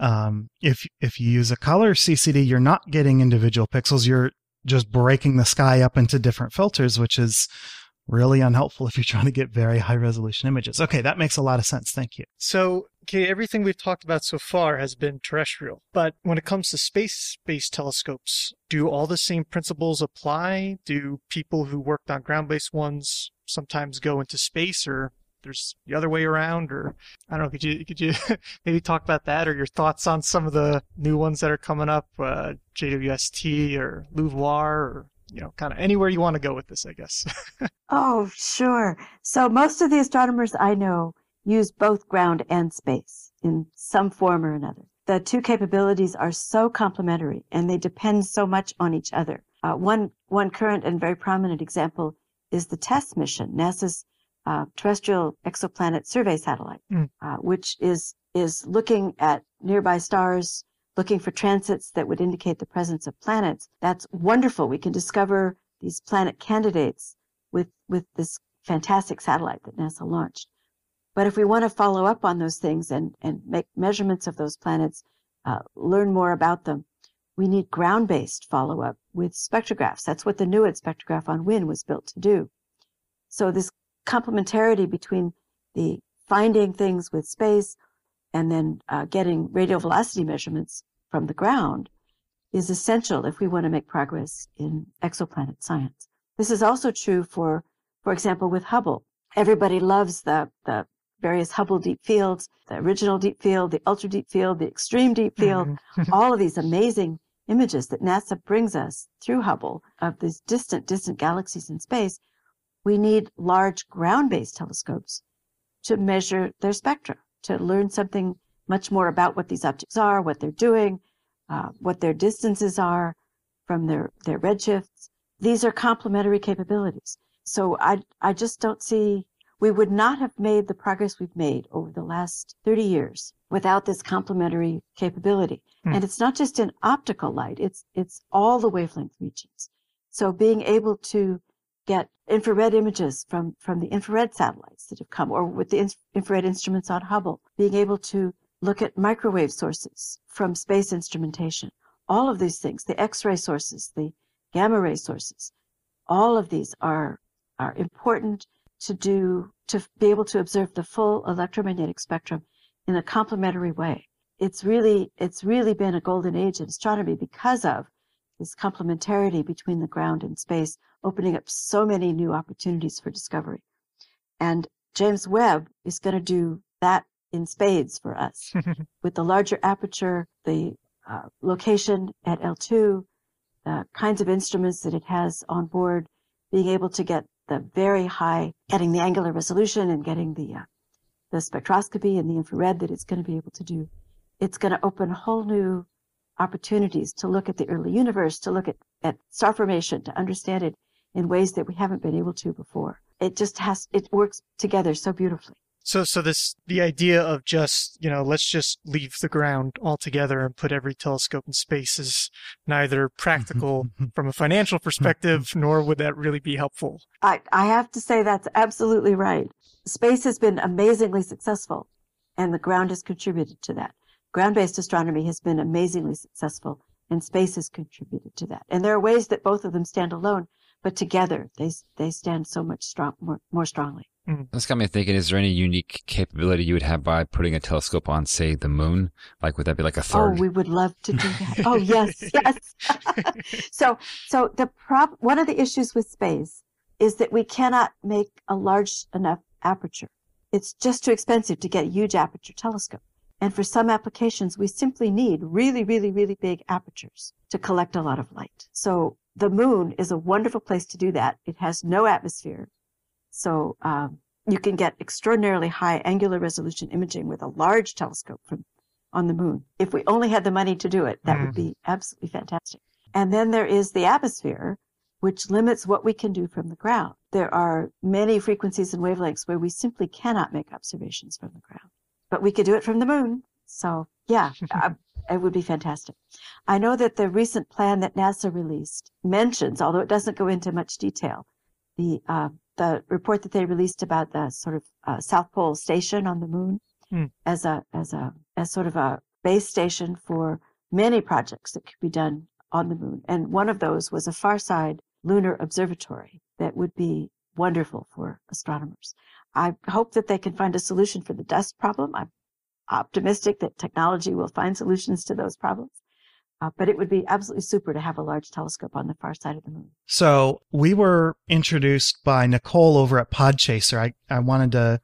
um, if if you use a color CCD, you're not getting individual pixels. You're just breaking the sky up into different filters, which is really unhelpful if you're trying to get very high resolution images. Okay, that makes a lot of sense. Thank you. So, okay, everything we've talked about so far has been terrestrial. But when it comes to space based telescopes, do all the same principles apply? Do people who worked on ground based ones sometimes go into space or there's the other way around or I don't know, could you could you maybe talk about that or your thoughts on some of the new ones that are coming up, uh, JWST or LUVOIR or you know, kind of anywhere you want to go with this, I guess. Oh, sure. So most of the astronomers I know use both ground and space in some form or another. The two capabilities are so complementary and they depend so much on each other. Uh, one, one current and very prominent example is the TESS mission, NASA's uh, terrestrial exoplanet survey satellite, Mm. uh, which is, is looking at nearby stars, looking for transits that would indicate the presence of planets. That's wonderful. We can discover these planet candidates with, with this fantastic satellite that NASA launched. But if we want to follow up on those things and, and make measurements of those planets, uh, learn more about them, we need ground based follow up with spectrographs. That's what the NEID spectrograph on WIYN was built to do. So this complementarity between the finding things with space and then uh, getting radial velocity measurements from the ground is essential if we want to make progress in exoplanet science. This is also true for, for example, with Hubble. Everybody loves the, the various Hubble deep fields, the original deep field, the ultra deep field, the extreme deep field, mm-hmm. all of these amazing images that NASA brings us through Hubble of these distant, distant galaxies in space. We need large ground based telescopes to measure their spectra, to learn something much more about what these objects are, what they're doing, uh, what their distances are from their, their redshifts. These are complementary capabilities. So I, I just don't see, we would not have made the progress we've made over the last 30 years without this complementary capability. Mm. And it's not just in optical light, it's, it's all the wavelength regions. So being able to get infrared images from, from the infrared satellites that have come or with the infrared instruments on Hubble, being able to look at microwave sources from space instrumentation. All of these things, the X-ray sources, the gamma ray sources, all of these are, are important to do, to be able to observe the full electromagnetic spectrum in a complementary way. It's really, it's really been a golden age in astronomy because of this complementarity between the ground and space, opening up so many new opportunities for discovery. And James Webb is going to do that in spades for us with the larger aperture, the uh, location at L2, the kinds of instruments that it has on board, being able to get the very high, getting the angular resolution and getting the uh, the spectroscopy and the infrared that it's going to be able to do. It's going to open whole new opportunities to look at the early universe, to look at, at star formation, to understand it in ways that we haven't been able to before. It just has, it works together so beautifully. So, so this, the idea of just, you know, let's just leave the ground altogether and put every telescope in space is neither practical from a financial perspective, nor would that really be helpful. I, I have to say that's absolutely right. Space has been amazingly successful and the ground has contributed to that. Ground-based astronomy has been amazingly successful and space has contributed to that. And there are ways that both of them stand alone, but together they, they stand so much strong, more, more strongly. Mm. This got me thinking, is there any unique capability you would have by putting a telescope on, say, the moon? Like, would that be like a third? Oh, we would love to do that. oh, yes, yes. so, so the prob, one of the issues with space is that we cannot make a large enough aperture. It's just too expensive to get a huge aperture telescope. And for some applications, we simply need really, really, really big apertures to collect a lot of light. So the moon is a wonderful place to do that. It has no atmosphere. So um, you can get extraordinarily high angular resolution imaging with a large telescope from on the moon. If we only had the money to do it, that mm. would be absolutely fantastic. And then there is the atmosphere, which limits what we can do from the ground. There are many frequencies and wavelengths where we simply cannot make observations from the ground, but we could do it from the moon. So yeah, uh, it would be fantastic. I know that the recent plan that NASA released mentions, although it doesn't go into much detail, the uh, the report that they released about the sort of uh, South Pole station on the moon hmm. as a as a as sort of a base station for many projects that could be done on the moon. And one of those was a Farside lunar observatory that would be wonderful for astronomers. I hope that they can find a solution for the dust problem. I'm optimistic that technology will find solutions to those problems. Uh, but it would be absolutely super to have a large telescope on the far side of the moon. So we were introduced by Nicole over at Podchaser. I, I wanted to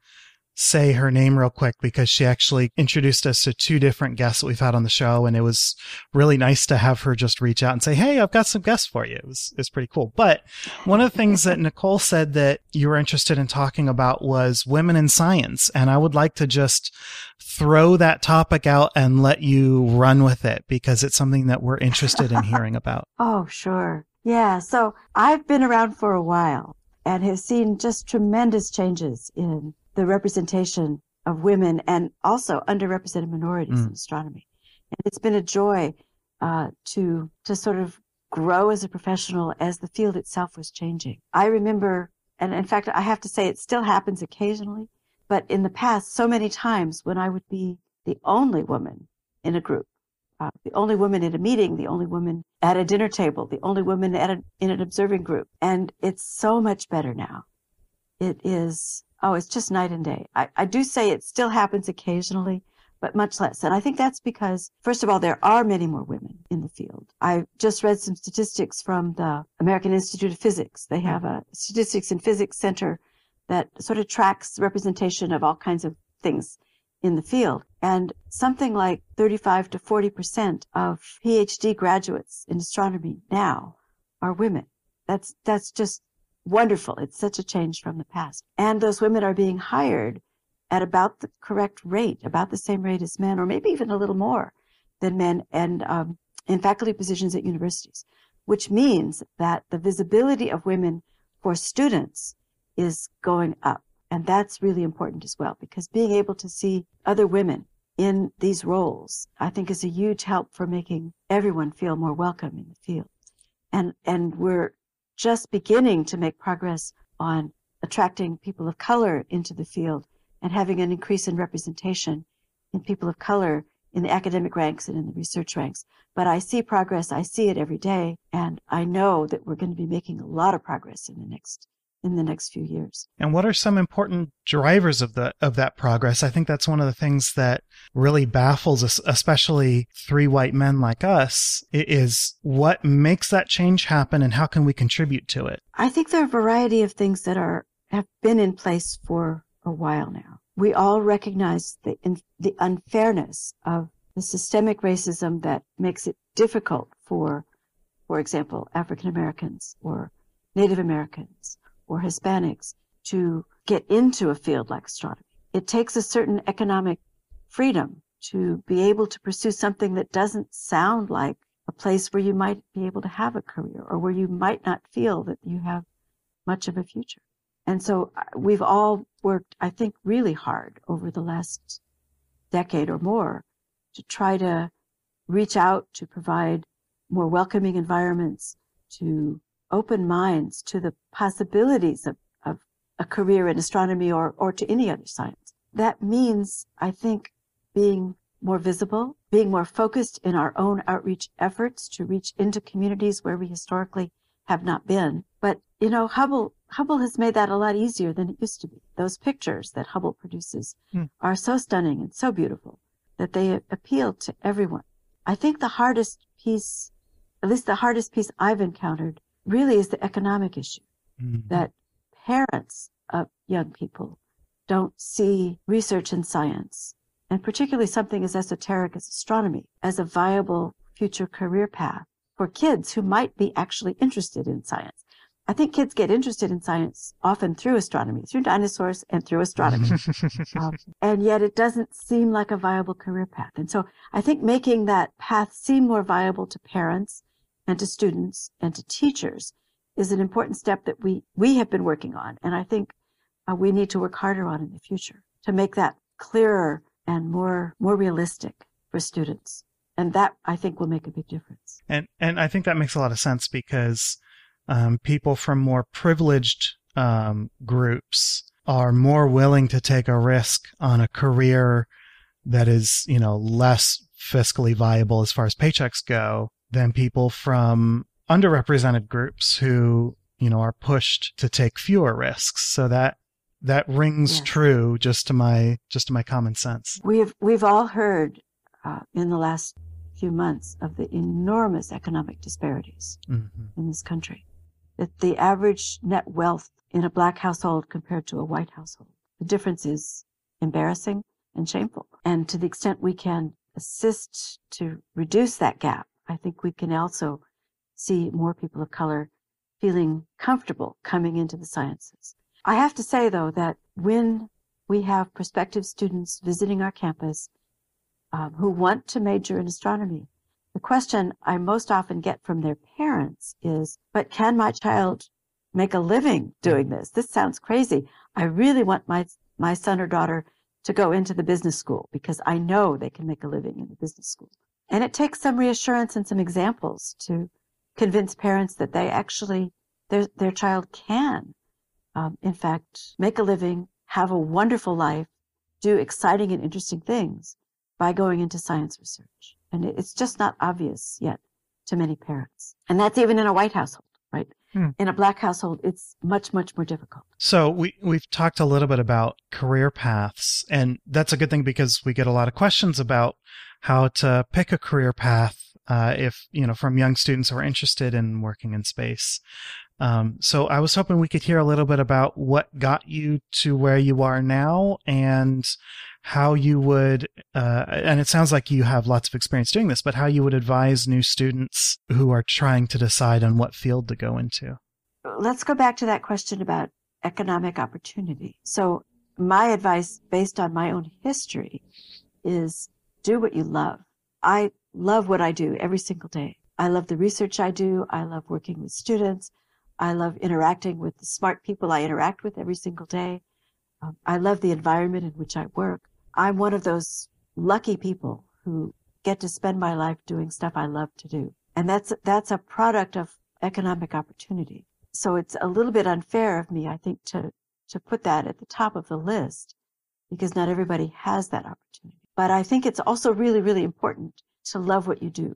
say her name real quick because she actually introduced us to two different guests that we've had on the show. And it was really nice to have her just reach out and say, Hey, I've got some guests for you. It was, it was pretty cool. But one of the things that Nicole said that you were interested in talking about was women in science. And I would like to just throw that topic out and let you run with it because it's something that we're interested in hearing about. Oh, sure. Yeah. So I've been around for a while and have seen just tremendous changes in the representation of women and also underrepresented minorities mm. in astronomy. And it's been a joy uh, to to sort of grow as a professional as the field itself was changing. I remember and in fact, I have to say it still happens occasionally. But in the past, so many times when I would be the only woman in a group, uh, the only woman at a meeting, the only woman at a dinner table, the only woman at a, in an observing group. And it's so much better now. It is, oh, it's just night and day. I, I do say it still happens occasionally, but much less. And I think that's because, first of all, there are many more women in the field. I just read some statistics from the American Institute of Physics. They have a statistics and physics center that sort of tracks representation of all kinds of things in the field. And something like 35 to 40% of PhD graduates in astronomy now are women. That's, that's just wonderful. It's such a change from the past. And those women are being hired at about the correct rate, about the same rate as men, or maybe even a little more than men, and um, in faculty positions at universities, which means that the visibility of women for students is going up. And that's really important as well, because being able to see other women in these roles, I think is a huge help for making everyone feel more welcome in the field. And, and we're just beginning to make progress on attracting people of color into the field and having an increase in representation in people of color in the academic ranks and in the research ranks. But I see progress. I see it every day. And I know that we're going to be making a lot of progress in the next in the next few years. And what are some important drivers of the of that progress? I think that's one of the things that really baffles us, especially three white men like us, is what makes that change happen and how can we contribute to it? I think there are a variety of things that are have been in place for a while now. We all recognize the in, the unfairness of the systemic racism that makes it difficult for for example, African Americans or Native Americans or Hispanics to get into a field like astronomy. It takes a certain economic freedom to be able to pursue something that doesn't sound like a place where you might be able to have a career or where you might not feel that you have much of a future. And so uh, we've all worked, I think, really hard over the last decade or more to try to reach out to provide more welcoming environments, to open minds to the possibilities of, of a career in astronomy or, or to any other science. That means, I think, being more visible, being more focused in our own outreach efforts to reach into communities where we historically have not been. But, you know, Hubble, Hubble has made that a lot easier than it used to be. Those pictures that Hubble produces hmm. are so stunning and so beautiful that they appeal to everyone. I think the hardest piece, at least the hardest piece I've encountered really is the economic issue mm-hmm. that parents of young people don't see research in science, and particularly something as esoteric as astronomy, as a viable future career path for kids who might be actually interested in science. I think kids get interested in science often through astronomy, through dinosaurs and through astronomy. um, and yet it doesn't seem like a viable career path. And so I think making that path seem more viable to parents and to students and to teachers is an important step that we, we have been working on. And I think uh, we need to work harder on in the future to make that clearer and more, more realistic for students. And that I think will make a big difference. And, and I think that makes a lot of sense because, um, people from more privileged, um, groups are more willing to take a risk on a career that is, you know, less fiscally viable as far as paychecks go than people from underrepresented groups who, you know, are pushed to take fewer risks. So that that rings yes. true just to my just to my common sense. We've we've all heard uh, in the last few months of the enormous economic disparities mm-hmm. in this country. That the average net wealth in a black household compared to a white household, the difference is embarrassing and shameful. And to the extent we can assist to reduce that gap, I think we can also see more people of color feeling comfortable coming into the sciences. I have to say, though, that when we have prospective students visiting our campus um, who want to major in astronomy, the question I most often get from their parents is, but can my child make a living doing this? This sounds crazy. I really want my, my son or daughter to go into the business school because I know they can make a living in the business school. And it takes some reassurance and some examples to convince parents that they actually, their, their child can um, in fact, make a living, have a wonderful life, do exciting and interesting things by going into science research. And it's just not obvious yet to many parents. And that's even in a white household, right? Hmm. In a black household, it's much, much more difficult. So we we've talked a little bit about career paths, and that's a good thing because we get a lot of questions about how to pick a career path. Uh, if you know, from young students who are interested in working in space. Um, so I was hoping we could hear a little bit about what got you to where you are now and how you would, uh, and it sounds like you have lots of experience doing this, but how you would advise new students who are trying to decide on what field to go into. Let's go back to that question about economic opportunity. So my advice based on my own history is do what you love. I love what I do every single day. I love the research I do. I love working with students. I love interacting with the smart people I interact with every single day. Um, I love the environment in which I work. I'm one of those lucky people who get to spend my life doing stuff I love to do. And that's, that's a product of economic opportunity. So it's a little bit unfair of me, I think, to, to put that at the top of the list because not everybody has that opportunity. But I think it's also really, really important to love what you do.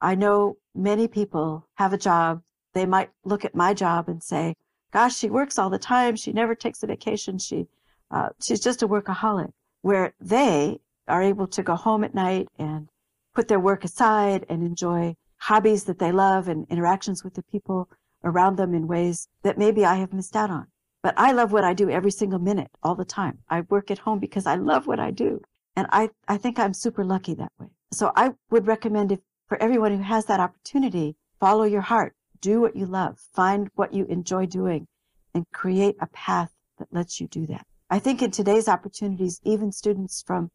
I know many people have a job. They might look at my job and say, gosh, she works all the time. She never takes a vacation. She, uh, she's just a workaholic where they are able to go home at night and put their work aside and enjoy hobbies that they love and interactions with the people around them in ways that maybe I have missed out on. But I love what I do every single minute, all the time. I work at home because I love what I do. And I, I think I'm super lucky that way. So I would recommend if for everyone who has that opportunity, follow your heart, do what you love, find what you enjoy doing and create a path that lets you do that. I think in today's opportunities, even students from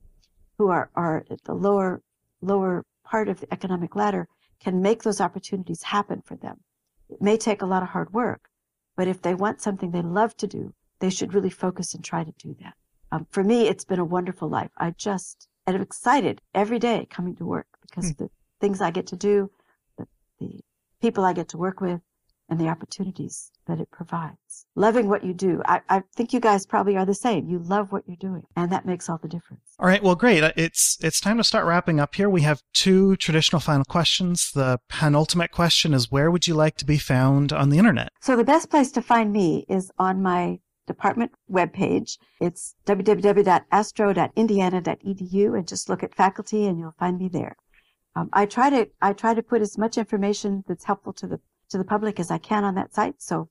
who are, are at the lower, lower part of the economic ladder can make those opportunities happen for them. It may take a lot of hard work, but if they want something they love to do, they should really focus and try to do that. Um, for me, it's been a wonderful life. I just, and I'm excited every day coming to work because mm. of the things I get to do, the, the people I get to work with, and the opportunities that it provides. Loving what you do. I, I, think you guys probably are the same. You love what you're doing, and that makes all the difference. All right. Well, great. Uh, it's it's time to start wrapping up here. We have two traditional final questions. The penultimate question is where would you like to be found on the internet? So the best place to find me is on my department webpage. It's www.astro.indiana.edu and just look at faculty and you'll find me there. Um, I try to I try to put as much information that's helpful to the to the public as I can on that site. So,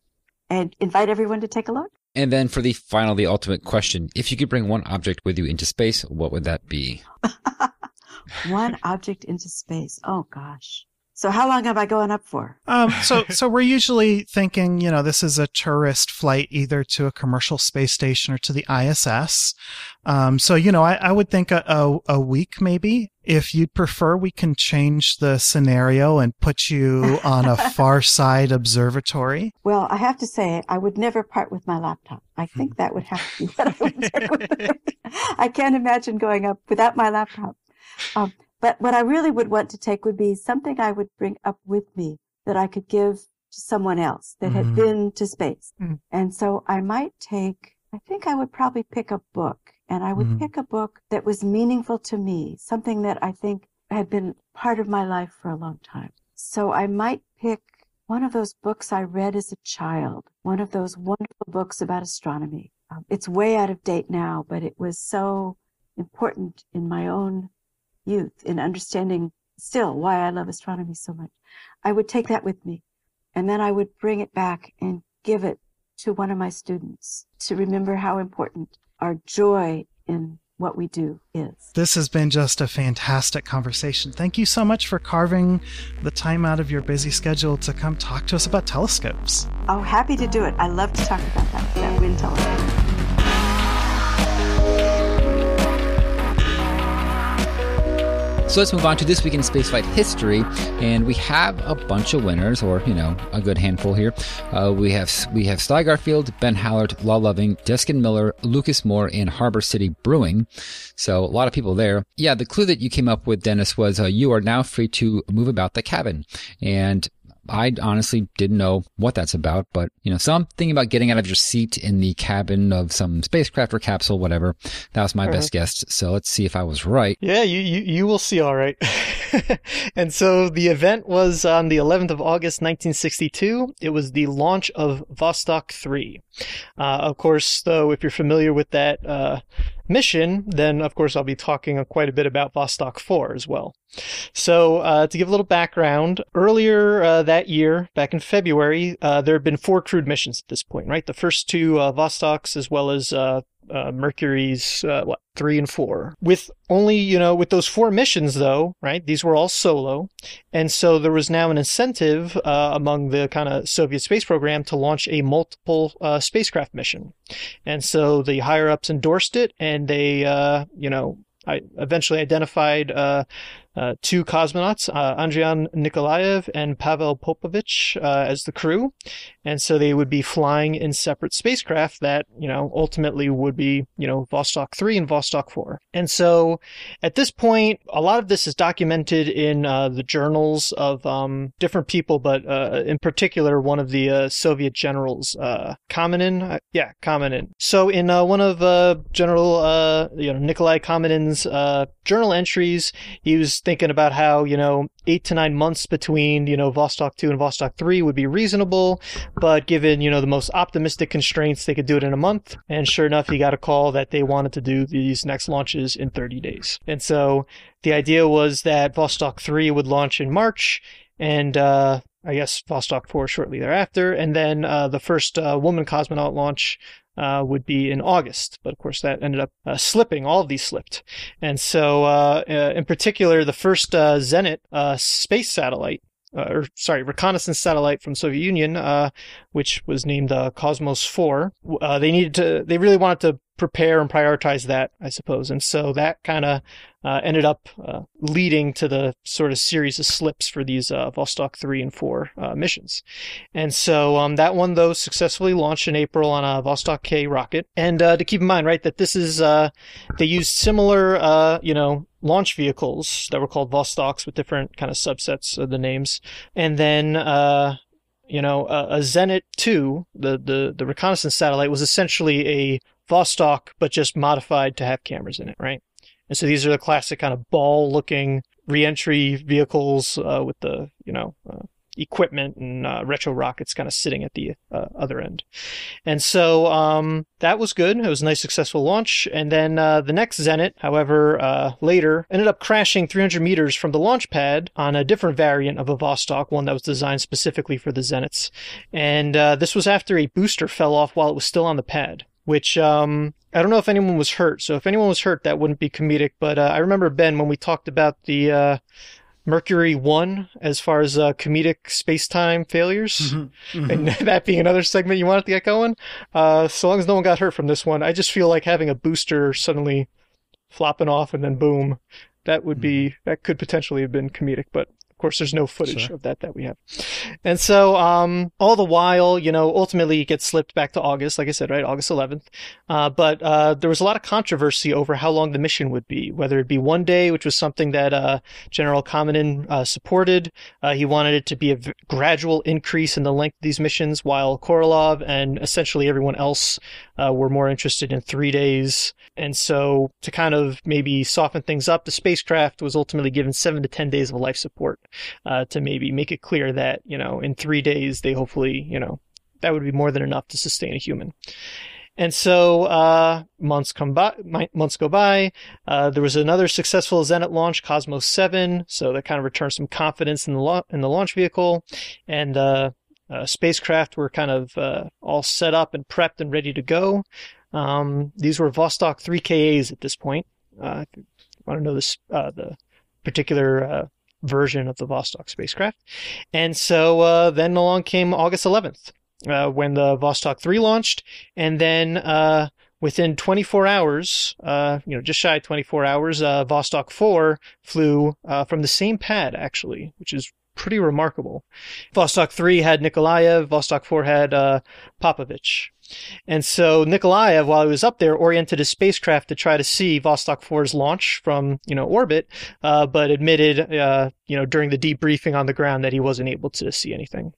and invite everyone to take a look. And then for the final, the ultimate question, if you could bring one object with you into space, what would that be? one object into space. Oh gosh. So how long am I going up for? Um, so, so we're usually thinking, you know, this is a tourist flight either to a commercial space station or to the ISS. Um, so, you know, I, I would think a, a, a, week maybe. If you'd prefer, we can change the scenario and put you on a far side observatory. Well, I have to say, I would never part with my laptop. I think that would have to be what I would take with me. I can't imagine going up without my laptop. Um, but what I really would want to take would be something I would bring up with me that I could give to someone else that had mm-hmm. been to space. Mm. And so I might take, I think I would probably pick a book and I would mm. pick a book that was meaningful to me, something that I think had been part of my life for a long time. So I might pick one of those books I read as a child, one of those wonderful books about astronomy. Um, it's way out of date now, but it was so important in my own youth in understanding still why I love astronomy so much. I would take that with me and then I would bring it back and give it to one of my students to remember how important our joy in what we do is. This has been just a fantastic conversation. Thank you so much for carving the time out of your busy schedule to come talk to us about telescopes. Oh, happy to do it. I love to talk about that, that WIYN telescope. So let's move on to this week in spaceflight history, and we have a bunch of winners, or you know, a good handful here. Uh, we have we have Sly Ben Hallert, Law Loving, Deskin Miller, Lucas Moore, and Harbor City Brewing. So a lot of people there. Yeah, the clue that you came up with, Dennis, was uh, you are now free to move about the cabin, and I honestly didn't know what that's about, but you know, something about getting out of your seat in the cabin of some spacecraft or capsule, whatever. That was my Uh-huh. best guess. So let's see if I was right. Yeah, you, you, you will see all right. and so the event was on the 11th of August, 1962. It was the launch of Vostok 3. Uh, of course, though, if you're familiar with that uh, mission, then of course I'll be talking quite a bit about Vostok 4 as well. So, uh, to give a little background, earlier uh, that year, back in February, uh, there had been four crewed missions at this point, right? The first two uh, Vostoks, as well as uh, uh, Mercury's uh, what three and four. With only you know with those four missions though, right? These were all solo, and so there was now an incentive uh, among the kind of Soviet space program to launch a multiple uh, spacecraft mission, and so the higher ups endorsed it, and they uh, you know I eventually identified uh, two cosmonauts, uh, Andrian Nikolaev and Pavel Popovich, uh, as the crew. And so they would be flying in separate spacecraft that, you know, ultimately would be, you know, Vostok 3 and Vostok 4. And so at this point, a lot of this is documented in uh, the journals of um, different people, but uh, in particular, one of the uh, Soviet generals, uh, Kamanin. Uh, yeah, Kamanin. So in one of General, you know, Nikolai Kamanin's journal entries, he was thinking about how, you know, eight to nine months between, you know, Vostok 2 and Vostok 3 would be reasonable, but given, you know, the most optimistic constraints, they could do it in a month. And sure enough, he got a call that they wanted to do these next launches in 30 days. And so the idea was that Vostok 3 would launch in March and, uh, I guess Vostok 4 shortly thereafter, and then uh, the first uh, woman cosmonaut launch uh, would be in August. But of course, that ended up uh, slipping. All of these slipped. And so, uh, uh, in particular, the first uh, Zenit uh, space satellite, or sorry, reconnaissance satellite from Soviet Union, which was named Cosmos 4, uh, they needed to, they really wanted to prepare and prioritize that, I suppose. And so that kind of uh, ended up uh, leading to the sort of series of slips for these uh, Vostok 3 and 4 uh, missions. And so um, that one, though, successfully launched in April on a Vostok K rocket. And uh, to keep in mind, right, that this is, uh, they used similar, uh, you know, launch vehicles that were called Vostoks with different kind of subsets of the names. And then, you know, a, a Zenit 2, the, the, the reconnaissance satellite, was essentially a Vostok, but just modified to have cameras in it, right? And so these are the classic kind of ball looking reentry vehicles uh, with the, you know, uh, equipment and uh, retro rockets kind of sitting at the uh, other end. And so um, that was good. It was a nice, successful launch. And then uh, the next Zenit, however, uh, later ended up crashing 300 meters from the launch pad on a different variant of a Vostok, one that was designed specifically for the Zenits. And this was after a booster fell off while it was still on the pad which um, I don't know if anyone was hurt. So if anyone was hurt, that wouldn't be comedic. But uh, I remember Ben when we talked about the uh, Mercury One as far as uh, comedic space-time failures, and that being another segment you wanted to get going. Uh, so long as no one got hurt from this one, I just feel like having a booster suddenly flopping off and then boom, that would be that could potentially have been comedic, but. Of course, there's no footage Sure. of that that we have. And so, um, all the while, you know, ultimately it gets slipped back to August, like I said, right? August 11th. Uh, but, uh, there was a lot of controversy over how long the mission would be, whether it be one day, which was something that, uh, General Kamanin, uh, supported. Uh, he wanted it to be a v- gradual increase in the length of these missions, while Korolev and essentially everyone else, uh, were more interested in three days. And so to kind of maybe soften things up, the spacecraft was ultimately given seven to 10 days of life support uh, to maybe make it clear that, you know, in three days, they hopefully, you know, that would be more than enough to sustain a human. And so uh, months come by, months go by. Uh, there was another successful Zenit launch, Cosmos Seven, so that kind of returned some confidence in the la- in the launch vehicle, and uh, uh, spacecraft were kind of uh, all set up and prepped and ready to go. Um, these were Vostok 3KAs at this point. Uh, if you want to know this, uh, the particular uh, version of the Vostok spacecraft. And so uh, then along came August 11th, uh, when the Vostok 3 launched, and then within 24 hours, you know, just shy of 24 hours, Vostok 4 flew from the same pad, actually, which is pretty remarkable. Vostok 3 had Nikolaev, Vostok 4 had uh, Popovich. And so Nikolaev, while he was up there, oriented his spacecraft to try to see Vostok 4's launch from, you know, orbit, uh, but admitted, uh, you know, during the debriefing on the ground that he wasn't able to see anything.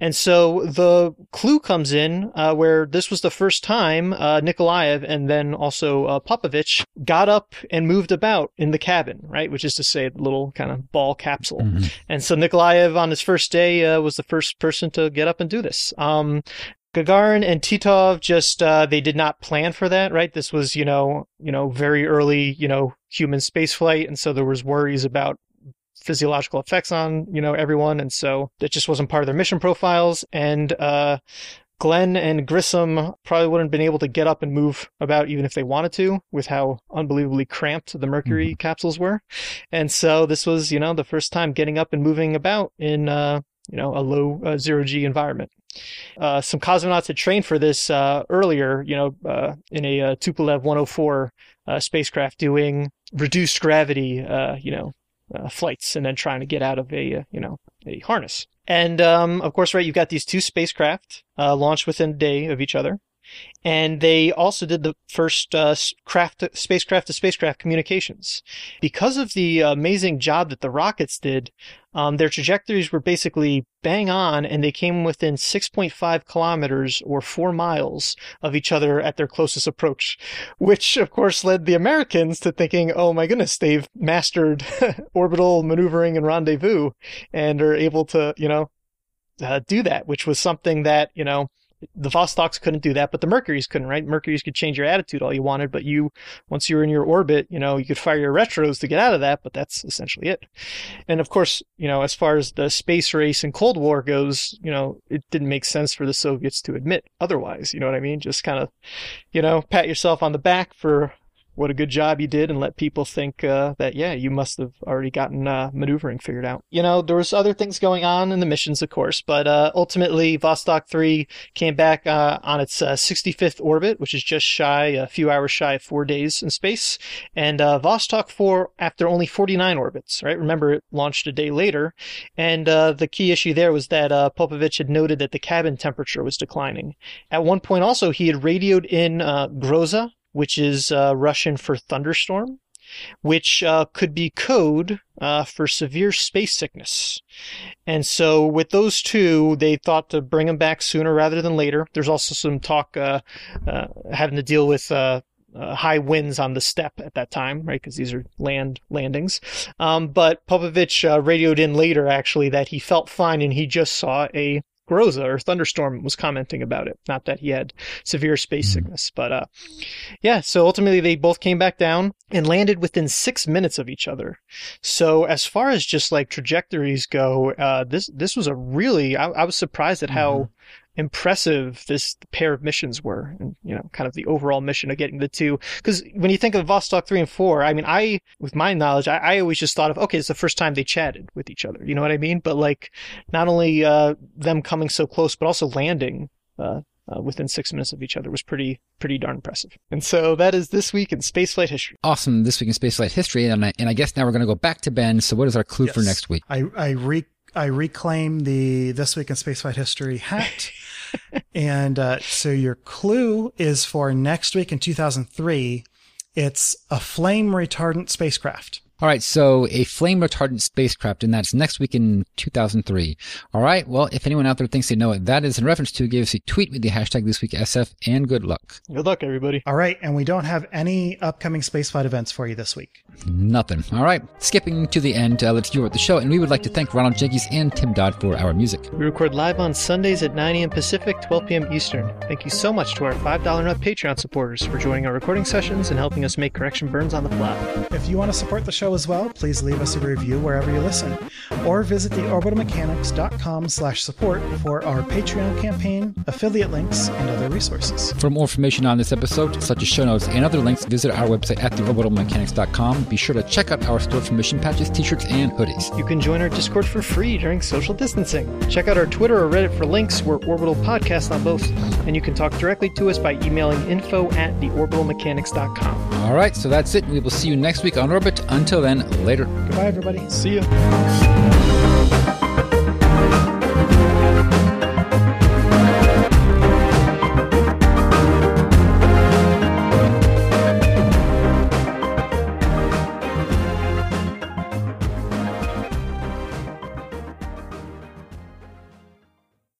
And so the clue comes in uh, where this was the first time uh, Nikolaev and then also uh, Popovich got up and moved about in the cabin, right? Which is to say, the little kind of ball capsule. Mhm. And so Nikolaev on his first day uh, was the first person to get up and do this. Um, Gagarin and Titov just uh, they did not plan for that, right? This was you know you know very early you know human spaceflight, and so there was worries about physiological effects on you know everyone, and so that just wasn't part of their mission profiles. And uh, Glenn and Grissom probably wouldn't have been able to get up and move about even if they wanted to, with how unbelievably cramped the Mercury capsules were. And so this was you know the first time getting up and moving about in uh, you know a low uh, zero g environment. Uh, some cosmonauts had trained for this uh, earlier, you know, uh, in a uh, Tupolev 104 uh, spacecraft doing reduced gravity, uh, you know, uh, flights, and then trying to get out of a, uh, you know, a harness. And um, of course, right, you've got these two spacecraft uh, launched within a day of each other, and they also did the first uh, craft spacecraft to spacecraft communications. Because of the amazing job that the rockets did, um, their trajectories were basically bang on, and they came within 6.5 kilometers or four miles of each other at their closest approach, which of course led the Americans to thinking, "Oh my goodness, they've mastered orbital maneuvering and rendezvous, and are able to, you know, uh, do that." Which was something that you know the Vostoks couldn't do that, but the Mercuries couldn't, right? Mercuries could change your attitude all you wanted, but you, once you were in your orbit, you know, you could fire your retros to get out of that, but that's essentially it. And of course, you know, as far as the space race and Cold War goes, you know, it didn't make sense for the Soviets to admit otherwise. You know what I mean? Just kind of, you know, pat yourself on the back for what a good job you did and let people think uh, that yeah you must have already gotten uh, maneuvering figured out. You know there was other things going on in the missions of course but uh, ultimately vostok 3 came back uh, on its uh, 65th orbit which is just shy a few hours shy of four days in space. And uh, vostok 4 after only 49 orbits right? Remember it launched a day later. And uh, the key issue there was that uh, popovich had noted that the cabin temperature was declining. At one point also he had radioed in uh, groza which is uh, Russian for thunderstorm, which uh, could be code uh, for severe space sickness. And so, with those two, they thought to bring them back sooner rather than later. There's also some talk uh, uh, having to deal with. Uh, high winds on the steppe at that time, right? Because these are land landings. Um, but Popovich radioed in later, actually, that he felt fine and he just saw a Groza or thunderstorm was commenting about it. Not that he had severe space sickness, but uh, yeah. So ultimately, they both came back down and landed within six minutes of each other. So as far as just like trajectories go, uh, this this was a really I, I was surprised at how impressive this pair of missions were and you know kind of the overall mission of getting the two because when you think of vostok 3 and 4 i mean i with my knowledge I, I always just thought of okay it's the first time they chatted with each other you know what i mean but like not only uh, them coming so close but also landing uh, uh, within six minutes of each other was pretty pretty darn impressive and so that is this week in spaceflight history Awesome this week in spaceflight history, and I, and I guess now we're going to go back to Ben. So, what is our clue for next week? I I re I reclaim the this week in spaceflight history hat, and uh, so your clue is for next week in 2003. It's a flame retardant spacecraft. All right, so a flame retardant spacecraft, and that's next week in 2003. All right, well, if anyone out there thinks they know what that is in reference to, give us a tweet with the hashtag this week SF, and good luck. good luck everybody All right, and we don't have any upcoming spaceflight events for you this week. Nothing. All right, skipping to the end, uh, let's do the show, and we would like to thank Ronald Jenkees and Tim Dodd for our music. We record live on Sundays at 9 a.m. Pacific, 12 p.m. Eastern. Thank you so much to our $5 and up Patreon supporters for joining our recording sessions and helping us make correction burns on the fly. If you want to support the show as well, please leave us a review wherever you listen, or visit the orbitalmechanics.com slash support for our Patreon campaign, affiliate links, and other resources. For more information on this episode, such as show notes and other links, visit our website at theorbitalmechanics.com. Be sure to check out our store for mission patches, t-shirts, and hoodies. You can join our Discord for free during social distancing. Check out our Twitter or Reddit for links. We're Orbital Podcast on both. And you can talk directly to us by emailing info at theorbitalmechanics.com. All right, so that's it. We will see you next week on Orbit. Until then, later. Goodbye, everybody. See ya.